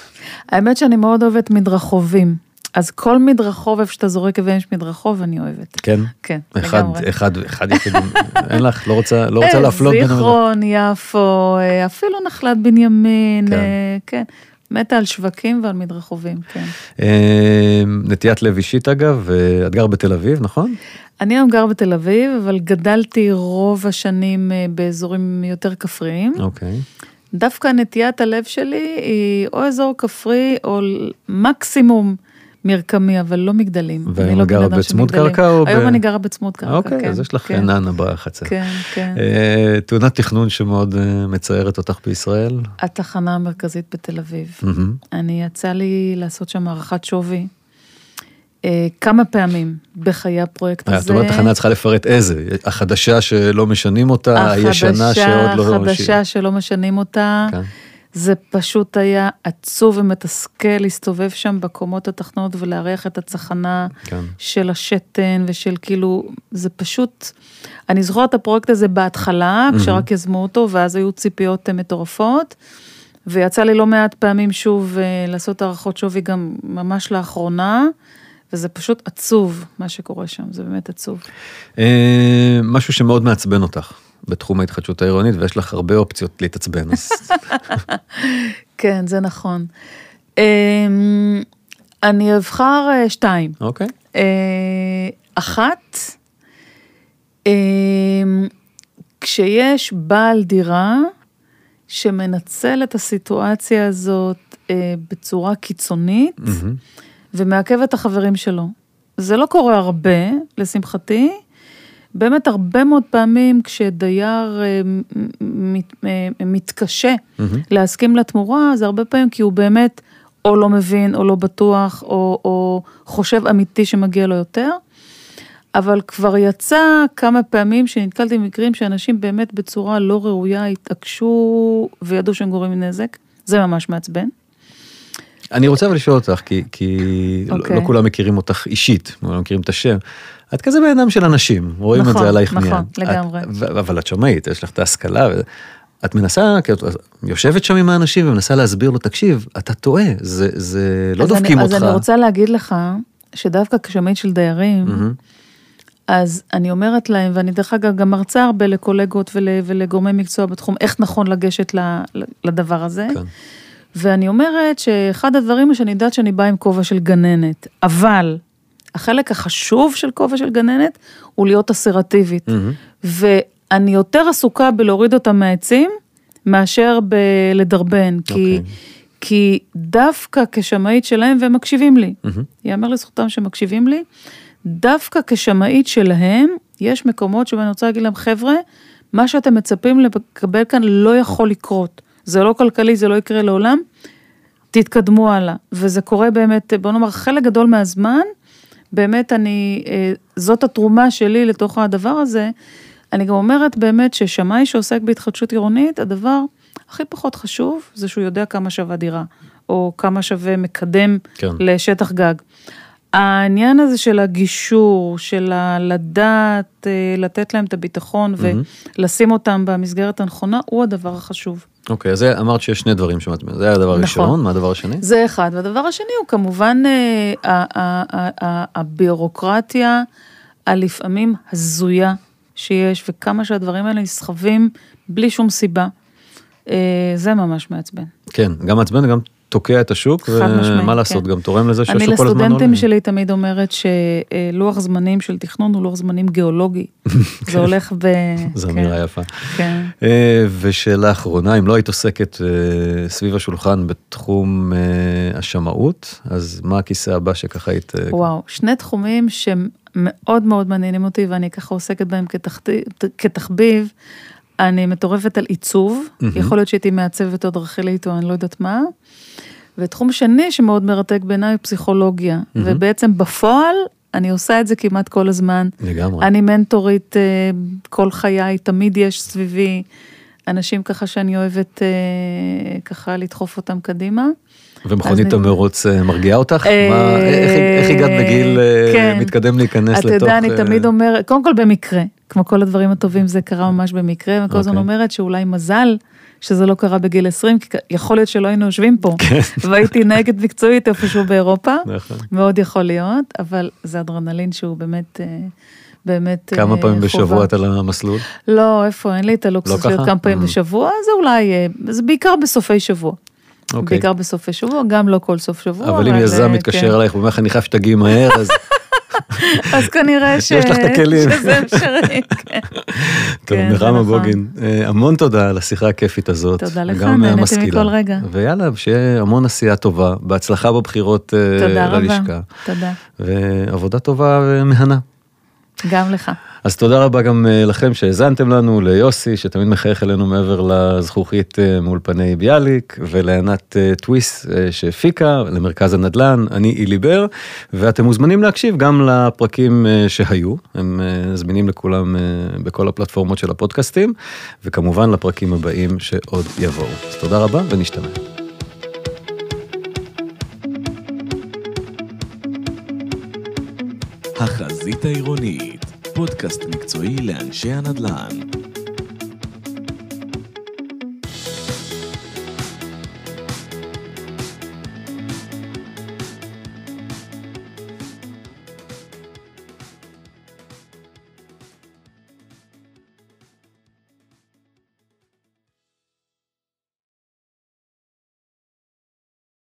האמת שאני מאוד אוהבת מדרחובים. אז כל מדרחוב, איפה שאתה זורק אבן יש מדרחוב, אני אוהבת. כן? כן, אחד, לגמרי. אחד, אחד יחידים. אין לך, לא רוצה, לא רוצה אה, להפלות בין. זיכרון, יפו, אה, אפילו נחלת בנימין, כן. אה, כן. מתה על שווקים ועל מדרחובים, כן. נטיית לב אישית אגב, את גר בתל אביב, נכון? אני היום גר בתל אביב, אבל גדלתי רוב השנים באזורים יותר כפריים. אוקיי. דווקא נטיית הלב שלי היא או אזור כפרי או מקסימום מרקמי, אבל לא מגדלים. והיום לא גרה בצמוד. קרקע או ב- היום אני גרה בצמוד קרקע, אוקיי, כן. אז יש לך כן, נאנה בחצר. כן, כן. אה, תאונת תכנון שמאוד אה, מצערת אותך בישראל. התחנה המרכזית בתל אביב. מהמם. אני יצא לי לעשות שם הערכת שווי כמה פעמים בחיי הפרויקט אה, הזה. את אומרת תחנה צריכה לפרט איזה, החדשה שלא משנים אותה, הישנה שעוד לא... החדשה שלא משנים אותה. כן. זה פשוט היה עצוב ומתסכל להסתובב שם בקומות התחתונות ולארח את הצחנה כן. של השתן ושל כאילו, זה פשוט, אני זוכרת את הפרויקט הזה בהתחלה, כשרק יזמו אותו, ואז היו ציפיות אה, מטורפות, ויצא לי לא מעט פעמים שוב אה, לעשות הערכות שווי גם ממש לאחרונה, וזה פשוט עצוב מה שקורה שם, זה באמת עצוב. אה, משהו שמאוד מעצבן אותך בתחום ההתחדשות העירונית, ויש לך הרבה אופציות להתעצבן, אז כן, זה נכון. אמ, אני אבחר אה, שתיים. אוקיי. אה, אחת, אמ, כשיש בעל דירה שמנצל את הסיטואציה הזאת בצורה קיצונית מהמם. ומעכב את החברים שלו. זה לא קורה הרבה, לשמחתי. באמת הרבה מאוד פעמים כשדייר אה, מ- מ- אה, מתקשה מהמם. להסכים לתמורה, זה הרבה פעמים כי הוא באמת או לא מבין או לא בטוח או, או חושב אמיתי שמגיע לו יותר. אבל כבר יצא כמה פעמים שנתקלתי במקרים שאנשים באמת בצורה לא ראויה התעקשו וידעו שהם גורמים נזק, זה ממש מעצבן. אני רוצה אבל לשאול אותך, כי, כי okay. לא, אוקיי. לא כולם מכירים אותך אישית, לא מכירים את השם. את כזה בן אדם של אנשים, רואים נכון, את זה עלייך נכון, מיד. לגמרי. את, אבל את שמאית, יש לך את ההשכלה. ו- את מנסה, את יושבת שם עם האנשים ומנסה להסביר לו, תקשיב, אתה טועה, זה, זה לא דופקים אני, אותך. אז אני רוצה להגיד לך, שדווקא כשמאית של דיירים, מהמם. אז אני אומרת להם, ואני דרך אגב גם מרצה הרבה לקולגות ול, ולגורמי מקצוע בתחום, איך נכון לגשת לדבר הזה. כן. ואני אומרת שאחד הדברים הוא שאני יודעת שאני באה עם כובע של גננת, אבל החלק החשוב של כובע של גננת הוא להיות אסרטיבית. מהמם. ואני יותר עסוקה בלהוריד אותם מהעצים, מאשר בלדרבן, כי, אוקיי. כי דווקא כשמאית שלהם, והם מקשיבים לי, מהמם. יאמר לזכותם שמקשיבים לי, דווקא כשמאית שלהם, יש מקומות שבהם אני רוצה להגיד להם, חבר'ה, מה שאתם מצפים לקבל כאן לא יכול לקרות. זה לא כלכלי, זה לא יקרה לעולם, תתקדמו הלאה. וזה קורה באמת, בוא נאמר, חלק גדול מהזמן, באמת אני, אה, זאת התרומה שלי לתוך הדבר הזה. אני גם אומרת באמת ששמאי שעוסק בהתחדשות עירונית, הדבר הכי פחות חשוב זה שהוא יודע כמה שווה דירה, או כמה שווה מקדם כן. לשטח גג. העניין הזה של הגישור, של לדעת, אה, לתת להם את הביטחון מהמם. ולשים אותם במסגרת הנכונה, הוא הדבר החשוב. אוקיי, אז זה- אמרת שיש שני דברים שמעת, זה היה הדבר נכון. הראשון, מה הדבר השני? זה אחד. והדבר השני הוא כמובן אה, ה- ה- ה- ה- הביורוקרטיה הלפעמים הזויה שיש, וכמה שהדברים האלה נסחבים בלי שום סיבה. אה, זה ממש מעצבן. כן, גם מעצבן וגם תוקע את השוק, ומה לעשות, כן. גם תורם לזה אני שהשוק כל הזמן לסטודנטים עולה. שלי תמיד אומרת שלוח זמנים של תכנון הוא לוח זמנים גיאולוגי. זה הולך ב... זו כן, אמירה יפה. כן. אה, ושאלה אחרונה, אם לא היית עוסקת אה, סביב השולחן בתחום אה, השמאות, אז מה הכיסא הבא שככה היית... וואו, שני תחומים שמאוד מאוד מעניינים אותי ואני ככה עוסקת בהם כתחביב. אני מטורפת על עיצוב, מהמם. יכול להיות שהייתי מעצבת או אדריכלית או אני לא יודעת מה. ותחום שני שמאוד מרתק בעיניי הוא פסיכולוגיה, מהמם. ובעצם בפועל אני עושה את זה כמעט כל הזמן. לגמרי. אני מנטורית אה, כל חיי, תמיד יש סביבי אנשים ככה שאני אוהבת אה, ככה לדחוף אותם קדימה. ומכונית אז אני- המרוץ אה, מרגיעה אותך? אה, מה- איך איך הגעת בגיל אה, כן. מתקדם להיכנס אתה לתוך... יודע, אני אה, תמיד אומרת, קודם כל במקרה, כמו כל הדברים הטובים זה קרה ממש במקרה, וכל הזמן אוקיי. אומרת שאולי מזל שזה לא קרה בגיל 20, כי יכול להיות שלא היינו יושבים פה, והייתי נהגת מקצועית איפשהו באירופה, נכון. מאוד יכול להיות, אבל זה אדרנלין שהוא באמת, אה, באמת כמה אה, פעמים בשבוע חובה. את על המסלול? לא, איפה, אין לי את הלוקסוס לא להיות ככה? כמה פעמים Mm. בשבוע, זה אולי, אה, זה בעיקר בסופי שבוע. אוקיי. בעיקר בסופי שבוע, גם לא כל סוף שבוע. אבל אם יזם אה, מתקשר כן. אלייך ואומר לך, אני חייב שתגיעי מהר, אז אז כנראה ש... יש לך את הכלים. שזה אפשרי, כן. טוב, כן, נחמה נכון. בוגין, המון תודה על השיחה הכיפית הזאת. תודה לך, נהניתי. מכל רגע. ויאללה, שיהיה המון עשייה טובה, בהצלחה בבחירות אה, תודה רבה. ללשכה. תודה. ועבודה טובה ומהנה. גם לך. אז תודה רבה גם אה, לכם שהאזנתם לנו, ליוסי שתמיד מחייך אלינו מעבר לזכוכית אה, מאולפני ביאליק, ולענת אה, טוויס שהפיקה, למרכז הנדל"ן, אני אילי בר, ואתם מוזמנים להקשיב גם לפרקים שהיו, הם זמינים לכולם בכל הפלטפורמות של הפודקאסטים, וכמובן לפרקים הבאים שעוד יבואו. אז תודה רבה ונשתמע. החזית העירונית, פודקאסט מקצועי לאנשי הנדל"ן.